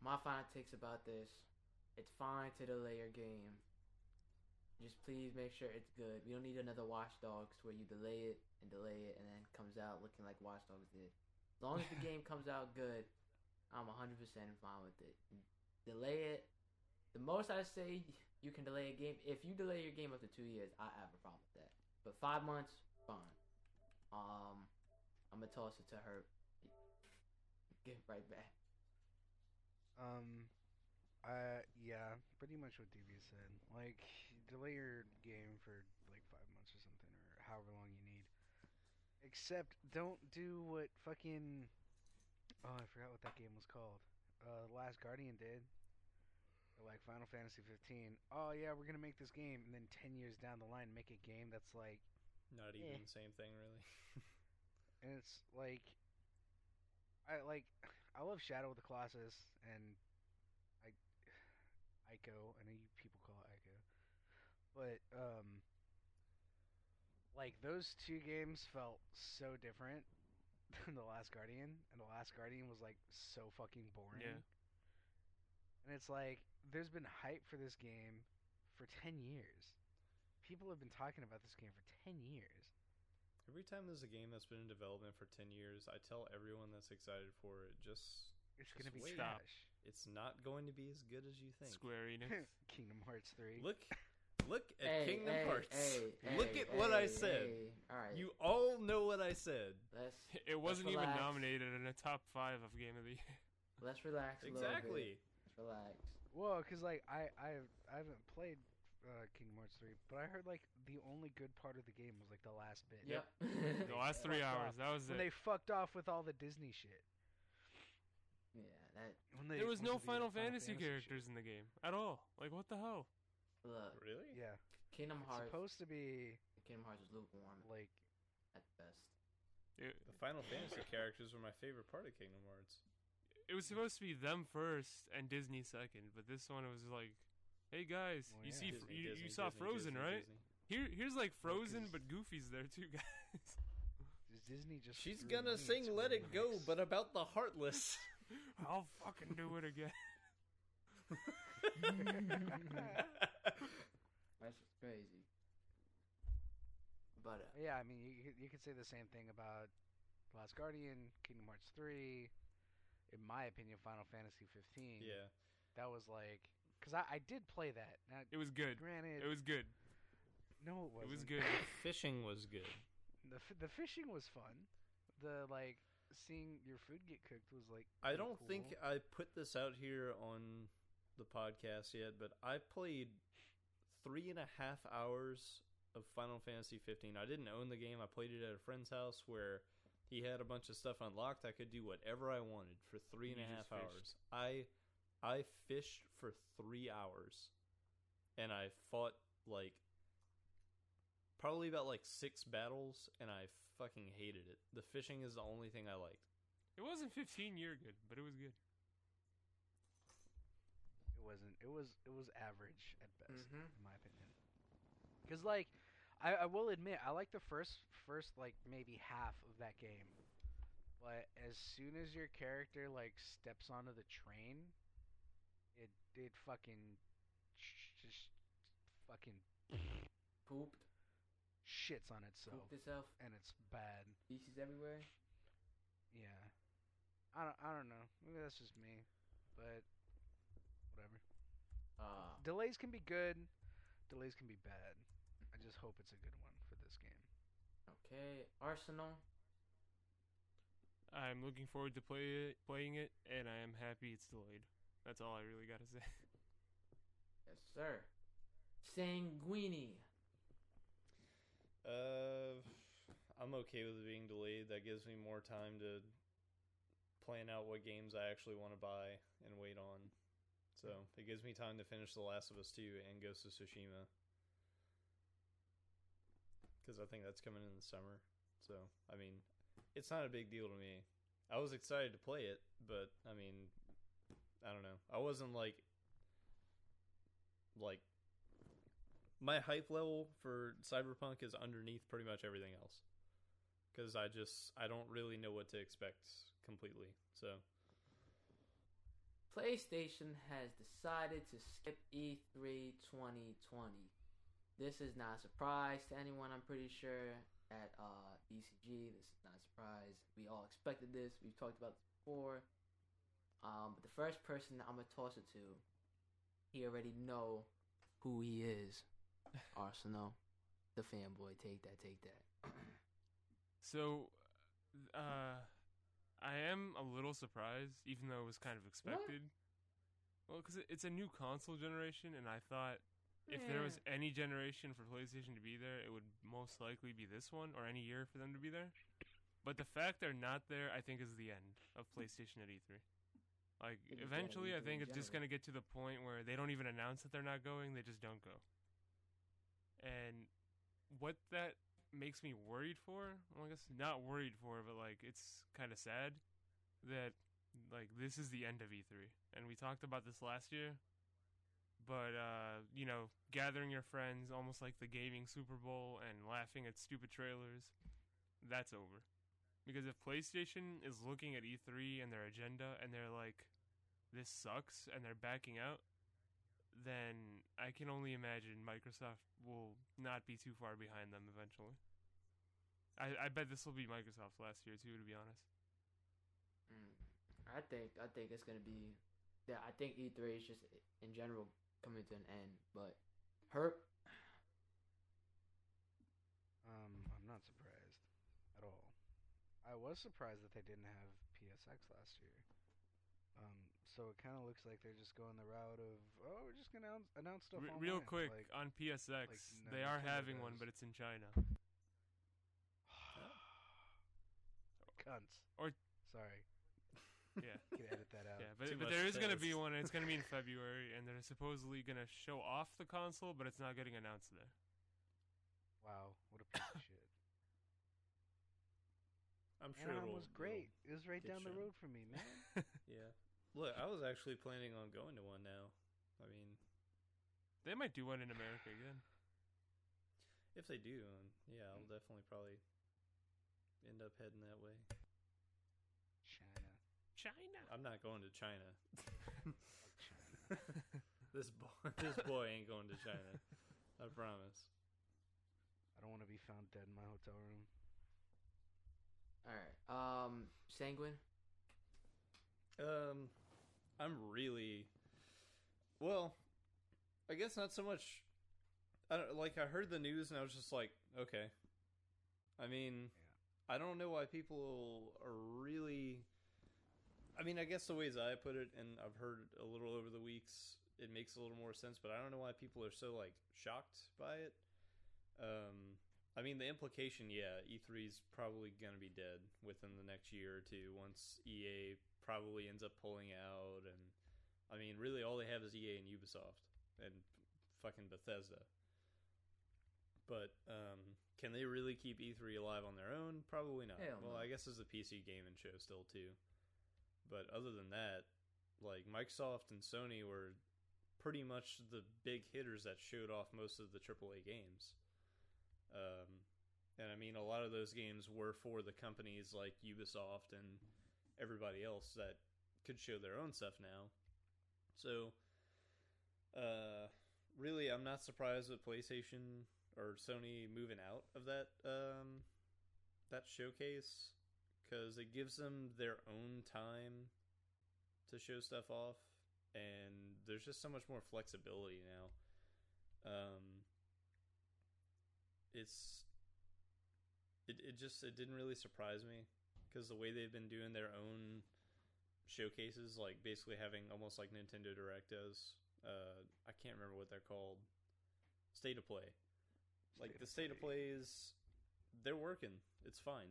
my final takes about this. It's fine to delay your game. Just please make sure it's good. We don't need another Watch Dogs where you delay it and delay it and then comes out looking like Watch Dogs did. As long as the [laughs] game comes out good, I'm 100% fine with it. Delay it. The most I say you can delay a game, if you delay your game up to two years, I have a problem with that. But five months, fine. Um, I'm gonna toss it to her. Get right back. Um, uh, yeah, pretty much what DB said. Like, delay your game for like five months or something, or however long you need. Except, don't do what fucking. Oh, I forgot what that game was called. Uh, Last Guardian did. Or like Final Fantasy 15. Oh yeah, we're gonna make this game, and then ten years down the line, make a game that's like, Not Yeah. even the same thing, really. [laughs] and it's like, I like, I love Shadow of the Colossus and I, Ico. I know you people call it Ico, but um, like those two games felt so different than the Last Guardian, and the Last Guardian was like so fucking boring. Yeah. And it's like there's been hype for this game for ten years. People have been talking about this game for ten years. Every time there's a game that's been in development for 10 years, I tell everyone that's excited for it, just It's gonna be wait. Stop. trash. it's not going to be as good as you think. Square Enix. [laughs] Kingdom Hearts three. Look look at Hey, Kingdom hey, Hearts. hey, look hey, at what I said. hey. All right, You all know what I said. let's [laughs] It wasn't even relax. nominated in a top five of Game of the Year. let's relax. A little Exactly. bit. Let's relax. Well, cause like I I I haven't played uh, Kingdom Hearts three, but I heard like the only good part of the game was like the last bit. Yep. [laughs] The last three hours, off. that was it. When it. they fucked off with all the Disney shit. yeah, that When they There was went no Final Final Fantasy shit. characters in the game at all. Like what the hell? look. Really? Yeah, Kingdom it's Hearts. supposed to be Kingdom Hearts is lukewarm like at best. It, The Final Fantasy characters were my favorite part of Kingdom Hearts. It was supposed to be them first and Disney second, but this one was like, hey guys, Well, you yeah. see, Disney, you, Disney, you saw Disney, Frozen, Disney, right? Disney. Here, here's like Frozen, Frozen, 'cause- but Goofy's there too, [laughs] guys. is Disney just. She's gonna sing "Let It Go," Enix. but about the Heartless. [laughs] I'll fucking do it again. [laughs] That's just crazy. But uh, yeah, I mean you you could say the same thing about Last Guardian, Kingdom Hearts three. In my opinion, Final Fantasy fifteen. yeah, that was like because I, I did play that. Now, It was good. granted, It was good. no, it It wasn't. was good. [laughs] fishing was good. The f- the fishing was fun. The like seeing your food get cooked was like. I don't think. I put this out here on the podcast yet, but I played three and a half hours of Final Fantasy 15. I didn't own the game. I played it at a friend's house where he had a bunch of stuff unlocked. I could do whatever I wanted for three and a half just hours. I I fished for three hours, and I fought like probably about like six battles, and I fucking hated it. The fishing is the only thing I liked. It wasn't 15 year good, but it was good. it wasn't. It was it was average at best, Mhm. in my opinion. Because like, I, I will admit I like the first first like maybe half of that game, but as soon as your character like steps onto the train, it it fucking just fucking pooped, shits on itself, pooped itself, and it's bad. feces everywhere. Yeah. I don't, I don't know. Maybe that's just me. But whatever. Uh, Delays can be good. Delays can be bad. I just hope it's a good one for this game. okay, Arsenal. I'm looking forward to play it, playing it, and I am happy it's delayed. That's all I really got to say. [laughs] Yes, sir. Sanguini. Uh, I'm okay with it being delayed. That gives me more time to plan out what games I actually want to buy and wait on. So it gives me time to finish The Last of Us 2 and Ghost of Tsushima. Because I think that's coming in the summer. So, I mean, it's not a big deal to me. I was excited to play it, but, I mean, I don't know. I wasn't like. Like, my hype level for Cyberpunk is underneath pretty much everything else because I just I don't really know what to expect completely. So PlayStation has decided to skip E E3 2020. This is not a surprise to anyone, I'm pretty sure, at uh, BCG. This is not a surprise. We all expected this. We've talked about this before. Um, but the first person that I'm going to toss it to, he already know who he is. [laughs] Arsenal, the fanboy. Take that, take that. [clears throat] So, uh, I am a little surprised, even though it was kind of expected. Well, because it's a new console generation, and I thought if there was any generation for PlayStation to be there, it would most likely be this one, or any year for them to be there. But the fact they're not there, I think, is the end of PlayStation at E3. Like, think it's the end of eventually, I E3 think in it's just going to get to the point where they don't even announce that they're not going, they just don't go. And what that makes me worried for, well, I guess not worried for, but like, it's kind of sad that, like, this is the end of E3. And we talked about this last year, but uh, you know, gathering your friends, almost like the gaming Super Bowl, and laughing at stupid trailers, that's over. Because if PlayStation is looking at E3 and their agenda, and they're like, "This sucks," and they're backing out, then I can only imagine Microsoft will not be too far behind them eventually. I, I bet this will be Microsoft's last year too, to be honest. Mm. I think I think it's gonna be yeah. I think E3 is just in general coming to an end. But Herp, Um, I'm not surprised at all. I was surprised that they didn't have PSX last year. Um, so it kind of looks like they're just going the route of oh, we're just gonna announce, announce stuff Re- online. real quick Like, on PSX, like they are having one, but it's in China. [sighs] cunts. Or- sorry, Yeah. you [laughs] can edit that out. Yeah, but, but there is going to be one, and it's going to be in February, and they're supposedly going to show off the console, but it's not getting announced there. Wow, what a piece of [laughs] shit. I'm sure Anaheim it'll, was great. It was right down the shown. road from me, man. [laughs] yeah. Look, I was actually planning on going to one now. I mean, They might do one in America again. if they do, um, yeah, I'll definitely probably end up heading that way. China. China. I'm not going to China. China. [laughs] this boy, this boy ain't going to China. I promise. I don't want to be found dead in my hotel room. all right. Um, Sanguine. Um, I'm really, well, I guess not so much. I don't like. I heard the news and I was just like, okay. I mean, I don't know why people are really. I mean, I guess the ways I put it, and I've heard a little over the weeks, it makes a little more sense. But I don't know why people are so like shocked by it. Um, I mean, the implication, yeah, E3 is probably going to be dead within the next year or two once EA probably ends up pulling out. And I mean, really, all they have is EA and Ubisoft and fucking Bethesda. But um, can they really keep E3 alive on their own? Probably not. Hell well, no. I guess it's a PC gaming show still too. But other than that, like Microsoft and Sony were pretty much the big hitters that showed off most of the AAA games. Um, and I mean, a lot of those games were for the companies like Ubisoft and everybody else that could show their own stuff now. So, uh, really, I'm not surprised with PlayStation or Sony moving out of that um, that showcase because it gives them their own time to show stuff off, and there's just so much more flexibility now. Um, it's it it just it didn't really surprise me because the way they've been doing their own showcases, like basically having almost like Nintendo Direct does. Uh, I can't remember what they're called. State of play. Like the state of play is, they're working. It's fine.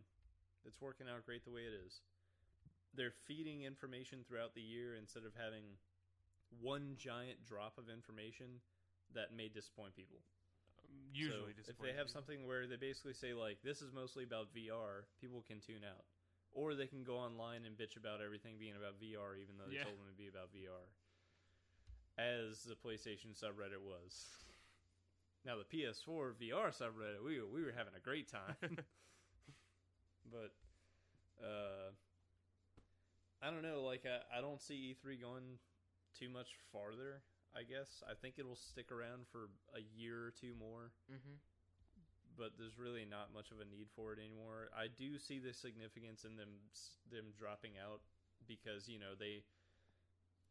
It's working out great the way it is. They're feeding information throughout the year instead of having one giant drop of information that may disappoint people. Um, usually, So if they have people. something where they basically say like this is mostly about VR, people can tune out, or they can go online and bitch about everything being about VR, even though they Yeah. told them to be about VR. As the PlayStation subreddit was. Now the PS4 VR subreddit, we we were having a great time, [laughs] [laughs] but uh, I don't know. Like I, I don't see E3 going too much farther. I guess I think it'll stick around for a year or two more, Mm-hmm. but there's really not much of a need for it anymore. I do see the significance in them them dropping out because you know they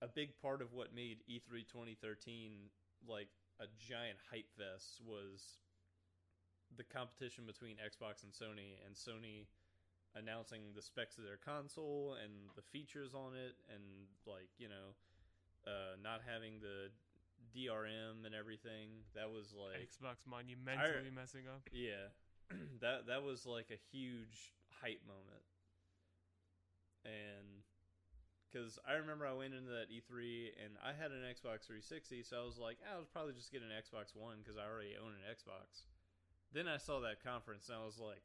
a big part of what made E E3 2013 like a giant hype fest was the competition between Xbox and Sony and Sony announcing the specs of their console and the features on it and like you know uh, not having the DRM and everything that was like Xbox monumentally messing up. yeah, [clears throat] that that was like a huge hype moment, and because I remember I went into that E3 and I had an Xbox 360, so I was like, "Ah, I'll probably just get an Xbox One because I already own an Xbox. Then I saw that conference and I was like,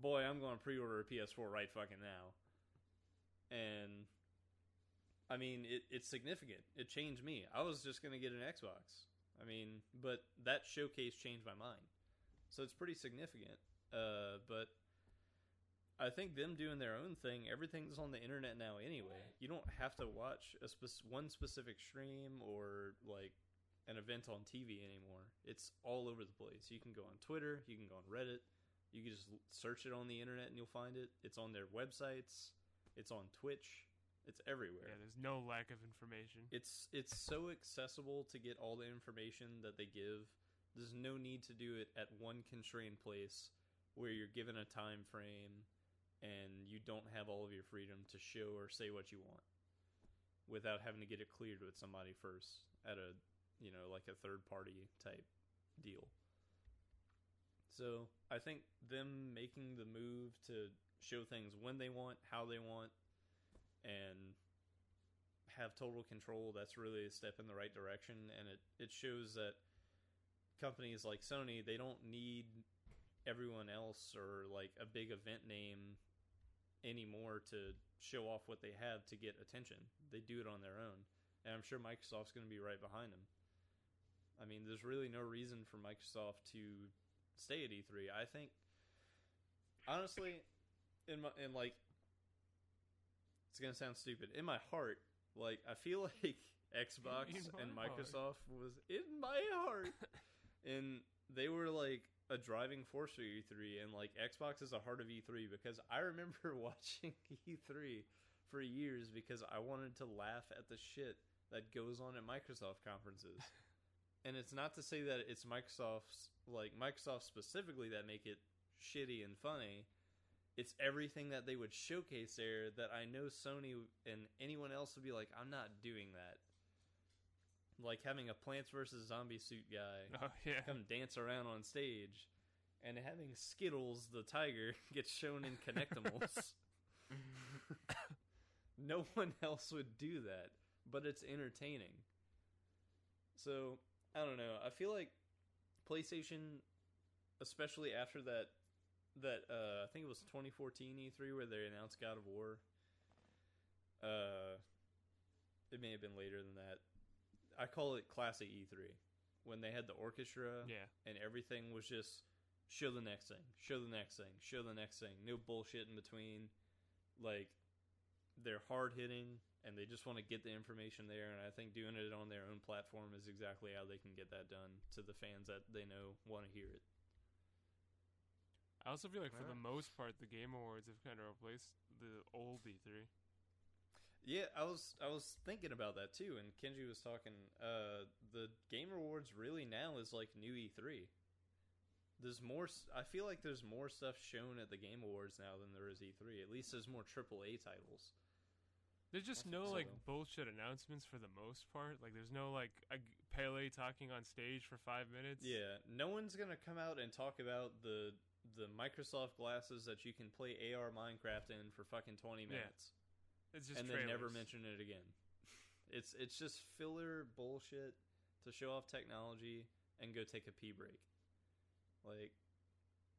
boy, I'm going to pre-order a PS4 right fucking now. And I mean, it, it's significant. It changed me. I was just going to get an Xbox. I mean, but that showcase changed my mind. So it's pretty significant. Uh, but I think them doing their own thing, everything's on the internet now anyway. You don't have to watch a spec- one specific stream or like an event on TV anymore. It's all over the place. You can go on Twitter, you can go on Reddit, you can just search it on the internet and you'll find it. It's on their websites, it's on Twitch, it's everywhere. Yeah, there's no lack of information. It's it's so accessible to get all the information that they give. There's no need to do it at one constrained place where you're given a time frame and you don't have all of your freedom to show or say what you want without having to get it cleared with somebody first at a you know like a third party type deal. So I think them making the move to show things when they want, how they want, and have total control, that's really a step in the right direction. And it, it shows that companies like Sony, they don't need everyone else or like a big event name anymore to show off what they have to get attention. They do it on their own. And I'm sure Microsoft's going to be right behind them. I mean, there's really no reason for Microsoft to stay at E3. I think, honestly, in my in like, it's gonna sound stupid. In my heart, like I feel [laughs] like Xbox and my heart. Microsoft was in my heart, [laughs] and they were like a driving force for E3, and like Xbox is the heart of E3 because I remember [laughs] watching E3 for years because I wanted to laugh at the shit that goes on at Microsoft conferences. And it's not to say that it's Microsoft's like Microsoft specifically that make it shitty and funny. It's everything that they would showcase there that I know Sony and anyone else would be like, I'm not doing that. Like having a Plants vs Zombie suit guy [laughs] Oh yeah. come dance around on stage, and having Skittles the tiger [laughs] get shown in Kinectimals. [laughs] no one else would do that, but it's entertaining. So, I don't know. I feel like PlayStation, especially after that, that uh, I think it was 2014 E3 where they announced God of War. Uh, it may have been later than that. I call it classic E3 when they had the orchestra Yeah. and everything was just show the next thing, show the next thing, show the next thing. No bullshit in between. Like they're hard hitting and they just want to get the information there and I think doing it on their own platform is exactly how they can get that done to the fans that they know want to hear it. I also feel like for the most part, the Game Awards have kind of replaced the old E E3. Yeah, I was I was thinking about that too and Kenji was talking uh the Game Awards really now is like new E3. There's more I feel like there's more stuff shown at the Game Awards now than there is E3. At least there's more AAA titles. There's just no so, like bullshit announcements for the most part. Like there's no like a Pele talking on stage for five minutes. Yeah, no one's gonna come out and talk about the the Microsoft glasses that you can play AR Minecraft in for fucking twenty Yeah, minutes, it's just and then never mention it again. It's it's just filler bullshit to show off technology and go take a pee break. Like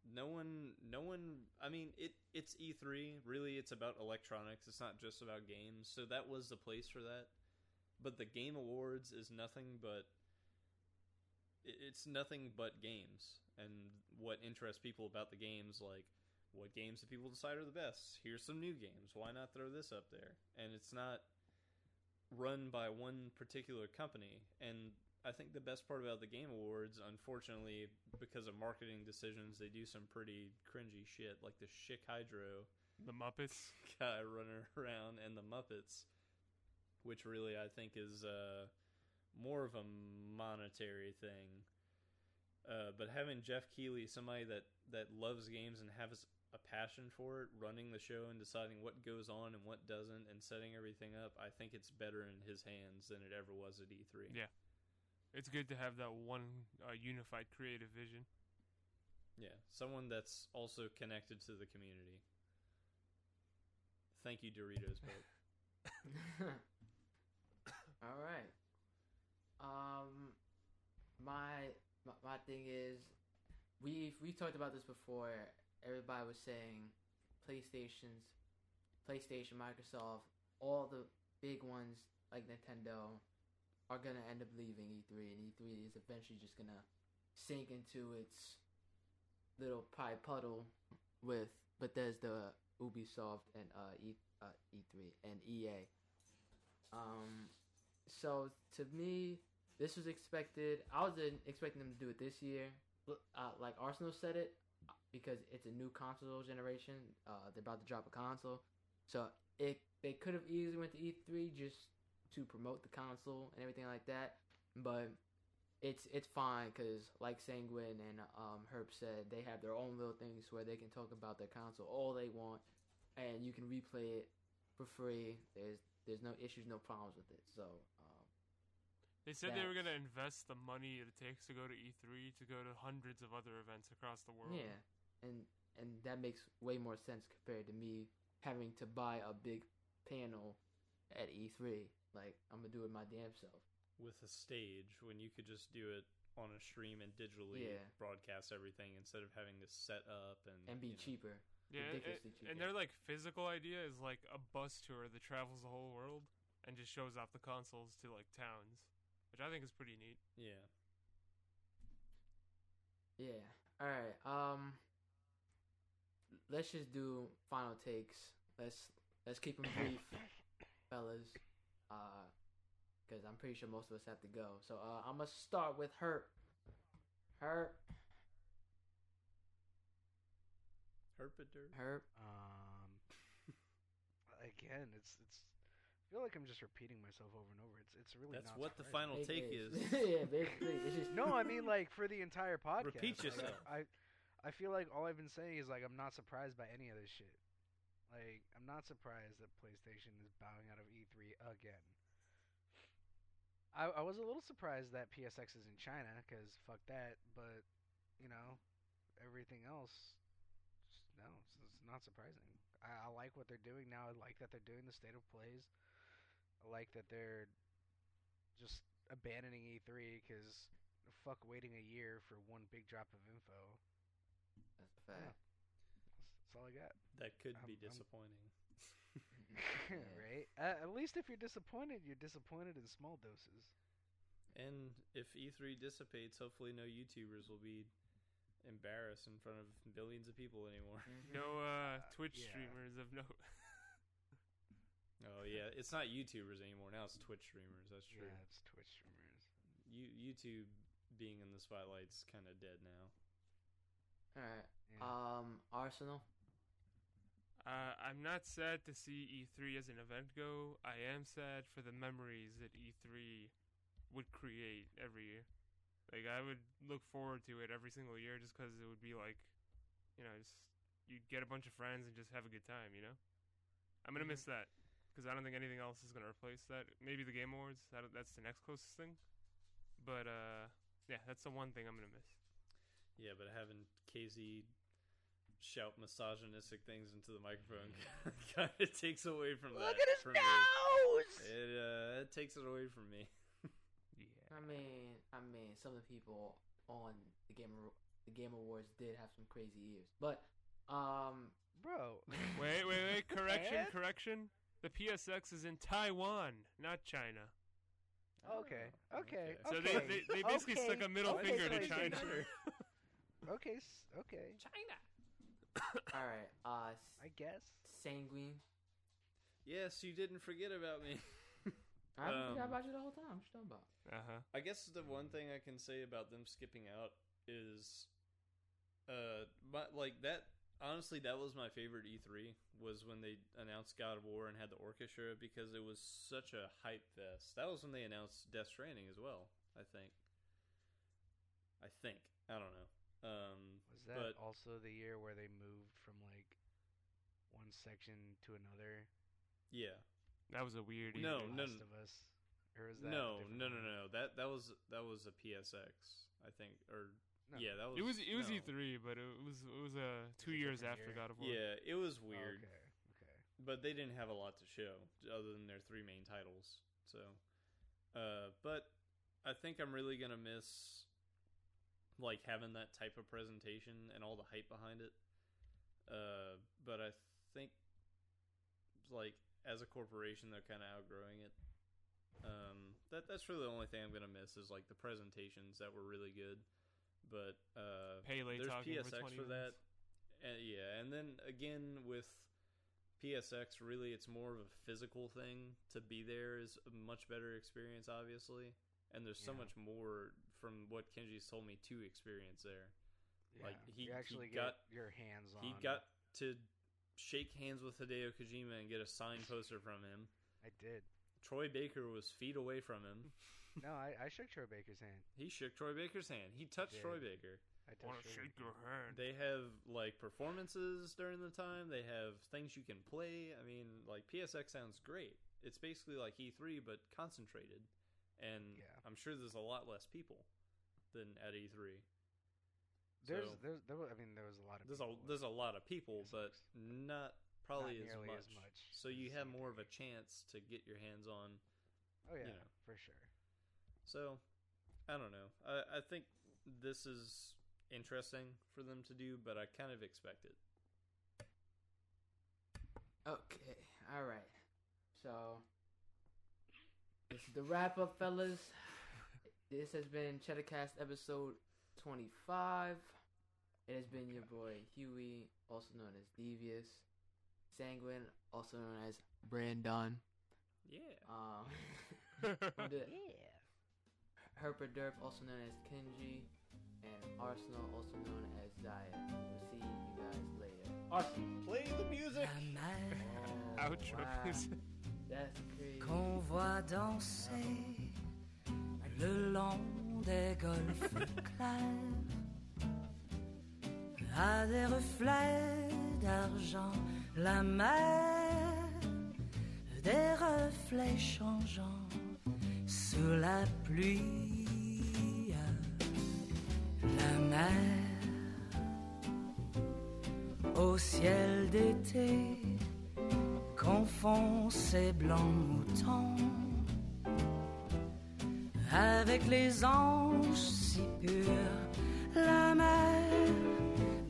no one no one I mean it it's E3, really it's about electronics. It's not just about games. So that was the place for that. But the Game Awards is nothing but it's nothing but games and what interests people about the games like what games do people decide are the best here's some new games why not throw this up there and it's not run by one particular company. And I think the best part about the Game Awards, unfortunately, because of marketing decisions, they do some pretty cringy shit, like the Schick Hydro The Muppets. [laughs] guy running around and the Muppets, which really I think is uh, more of a monetary thing. Uh, but having Geoff Keighley, somebody that, that loves games and has a passion for it, running the show and deciding what goes on and what doesn't, and setting everything up, I think it's better in his hands than it ever was at E3. Yeah. It's good to have that one uh, unified creative vision. Yeah, someone that's also connected to the community. Thank you, Doritos. But [laughs] [coughs] All right. Um, my, my my thing is, we we talked about this before. Everybody was saying, PlayStation's, PlayStation, Microsoft, all the big ones like Nintendo, are gonna end up leaving E3, and E3 is eventually just gonna sink into its little pie puddle with Bethesda, Ubisoft, and uh, e, uh, E3 and EA. Um, so to me, this was expected. I was expecting them to do it this year. Uh, like Arsenal said it, because it's a new console generation. Uh, they're about to drop a console, so it they could have easily went to E3 just to promote the console and everything like that. But it's it's fine because like Sanguine and um, Herp said, they have their own little things where they can talk about their console all they want, and you can replay it for free. There's there's no issues, no problems with it. So um, They said they were going to invest the money it takes to go to E3 to go to hundreds of other events across the world. yeah, and and that makes way more sense compared to me having to buy a big panel at E3. Like I'm gonna do it my damn self. with a stage, when you could just do it on a stream and digitally Yeah. broadcast everything instead of having to set up and and be you know. cheaper. Yeah, and- ridiculously cheap. and their like physical idea is like a bus tour that travels the whole world and just shows off the consoles to like towns, which I think is pretty neat. Yeah, Yeah. All right. Um. Let's just do final takes. Let's let's keep them [coughs] brief, fellas. Uh, because I'm pretty sure most of us have to go. So uh, I'm gonna start with Herp. Herp. Herpeter. Herp. Um, [laughs] again, it's it's. I feel like I'm just repeating myself over and over. It's it's really That's not what the final It take is. [laughs] yeah, basically, it's just [laughs] No, I mean like for the entire podcast. Repeat Like, yourself. I I feel like all I've been saying is like I'm not surprised by any of this shit. Like I'm not surprised that PlayStation is bowing out of E3 again. I I was a little surprised that PSX is in China because fuck that, but you know everything else. No, it's, it's not surprising. I, I like what they're doing now. I like that they're doing the state of plays. I like that they're just abandoning E3 because fuck waiting a year for one big drop of info. That's a fact. That's, that's all I got. That could be I'm- I'm- disappointing. [laughs] [laughs] Right? Uh, at least if you're disappointed, you're disappointed in small doses. And if E3 dissipates, hopefully no YouTubers will be embarrassed in front of billions of people anymore. Mhm. No uh, Twitch yeah. streamers of note. [laughs] Oh yeah, it's not YouTubers anymore. Now it's Twitch streamers. That's true. Yeah, it's Twitch streamers. You, YouTube being in the spotlight's kind of dead now. All right. Yeah. Um. Arsenal. Uh, I'm not sad to see E3 as an event go. I am sad for the memories that E3 would create every year. Like I would look forward to it every single year just because it would be like, you know, just you'd get a bunch of friends and just have a good time. You know, I'm gonna Mhm. miss that because I don't think anything else is gonna replace that. Maybe the Game Awards. That, that's the next closest thing. But uh, yeah, that's the one thing I'm gonna miss. Yeah, but having KZ shout misogynistic things into the microphone [laughs] kind of takes away from that. Look at his for me. nose. It uh, it takes it away from me. Yeah. I mean, I mean, some of the people on the game the Game Awards did have some crazy ears, but um, Bro. [laughs] Wait, wait, wait! Correction, And? correction. The PSX is in Taiwan, not China. Okay, okay, So Okay, they, they, they basically stuck a middle okay, finger to China. [laughs] Okay, okay. China. All right. Uh, I guess. Sanguine. Yes, you didn't forget about me. [laughs] I'm Um, I Um, bought you the whole time. What you talking about? Uh huh. I guess the one thing I can say about them skipping out is, uh, but like that. Honestly, that was my favorite E3 was when they announced God of War and had the orchestra because it was such a hype fest. That was when they announced Death Stranding as well. I think. I think I don't know. Um, Was that but also the year where they moved from like one section to another? yeah, That was a weird. No, evening. no, Last of Us, or is that a no, no, no, no. That that was that was a PSX, I think, or No. yeah, that was. It was it was no. E3, but it was it was uh two a years different after year. God of War. Yeah, it was Oh, weird. okay, okay. but they didn't have a lot to show other than their three main titles. So, uh, but I think I'm really gonna miss like having that type of presentation and all the hype behind it. Uh, but I think like as a corporation, they're kind of outgrowing it. Um, that that's really the only thing I'm gonna miss is like the presentations that were really good. But uh, Pele there's talking for PSX for that. minutes. Uh, yeah, and then again with PSX, really, it's more of a physical thing. To be there is a much better experience, obviously, and there's so much more from what Kenji's told me to experience there. Yeah, Like, he- you actually he got- your hands on. He got to shake hands with Hideo Kojima and get a signed poster from him. I did. Troy Baker was feet away from him. [laughs] No, I, I shook Troy Baker's hand. He shook Troy Baker's hand. He touched. Troy Baker. I Want to shake your hand? They have like performances during the time. They have things you can play. I mean, like PSX sounds great. It's basically like E3 but concentrated, and Yeah. I'm sure there's a lot less people than at E3. There's, So- there's, there, wa- I mean, there was a lot of. There's a people. there's a lot of people, but not probably as, much. as much So you have more of a E3. chance to get your hands on. Oh yeah, you know. for sure. So I don't know. I, I think this is interesting for them to do, but I kind of expect it. Okay, all right. So this is the wrap up, fellas. This has been Cheddah Cast episode twenty five. It has been your boy Huey, also known as Devious, Sanguine, also known as Brandon. Yeah. Um, [laughs] the Herper Derp, also known as Kenji, and Arsenal, also known as Zaya. We'll see you guys later. Awesome. Play the music. La [laughs] Oh, Outro wow. music. Qu'on voit danser le long des golfes [laughs] clairs. À des reflets d'argent la mer des reflets changeants sous la pluie. La mer au ciel d'été confond ses blancs moutons avec les anges si purs, la mer,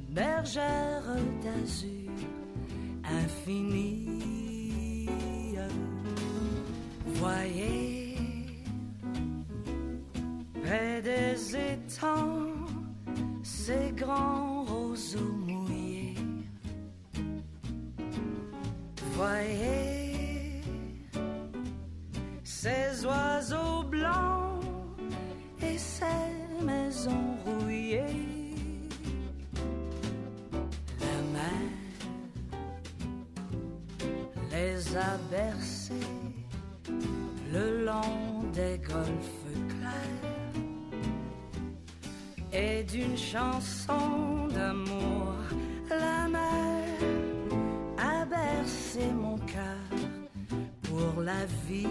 bergère d'azur infinie. Voyez, près des étangs, ces grands roseaux Voyez ces oiseaux blancs et ces maisons rouillées. La mer les a bercés le long des golfes clairs et d'une chanson d'amour la vie.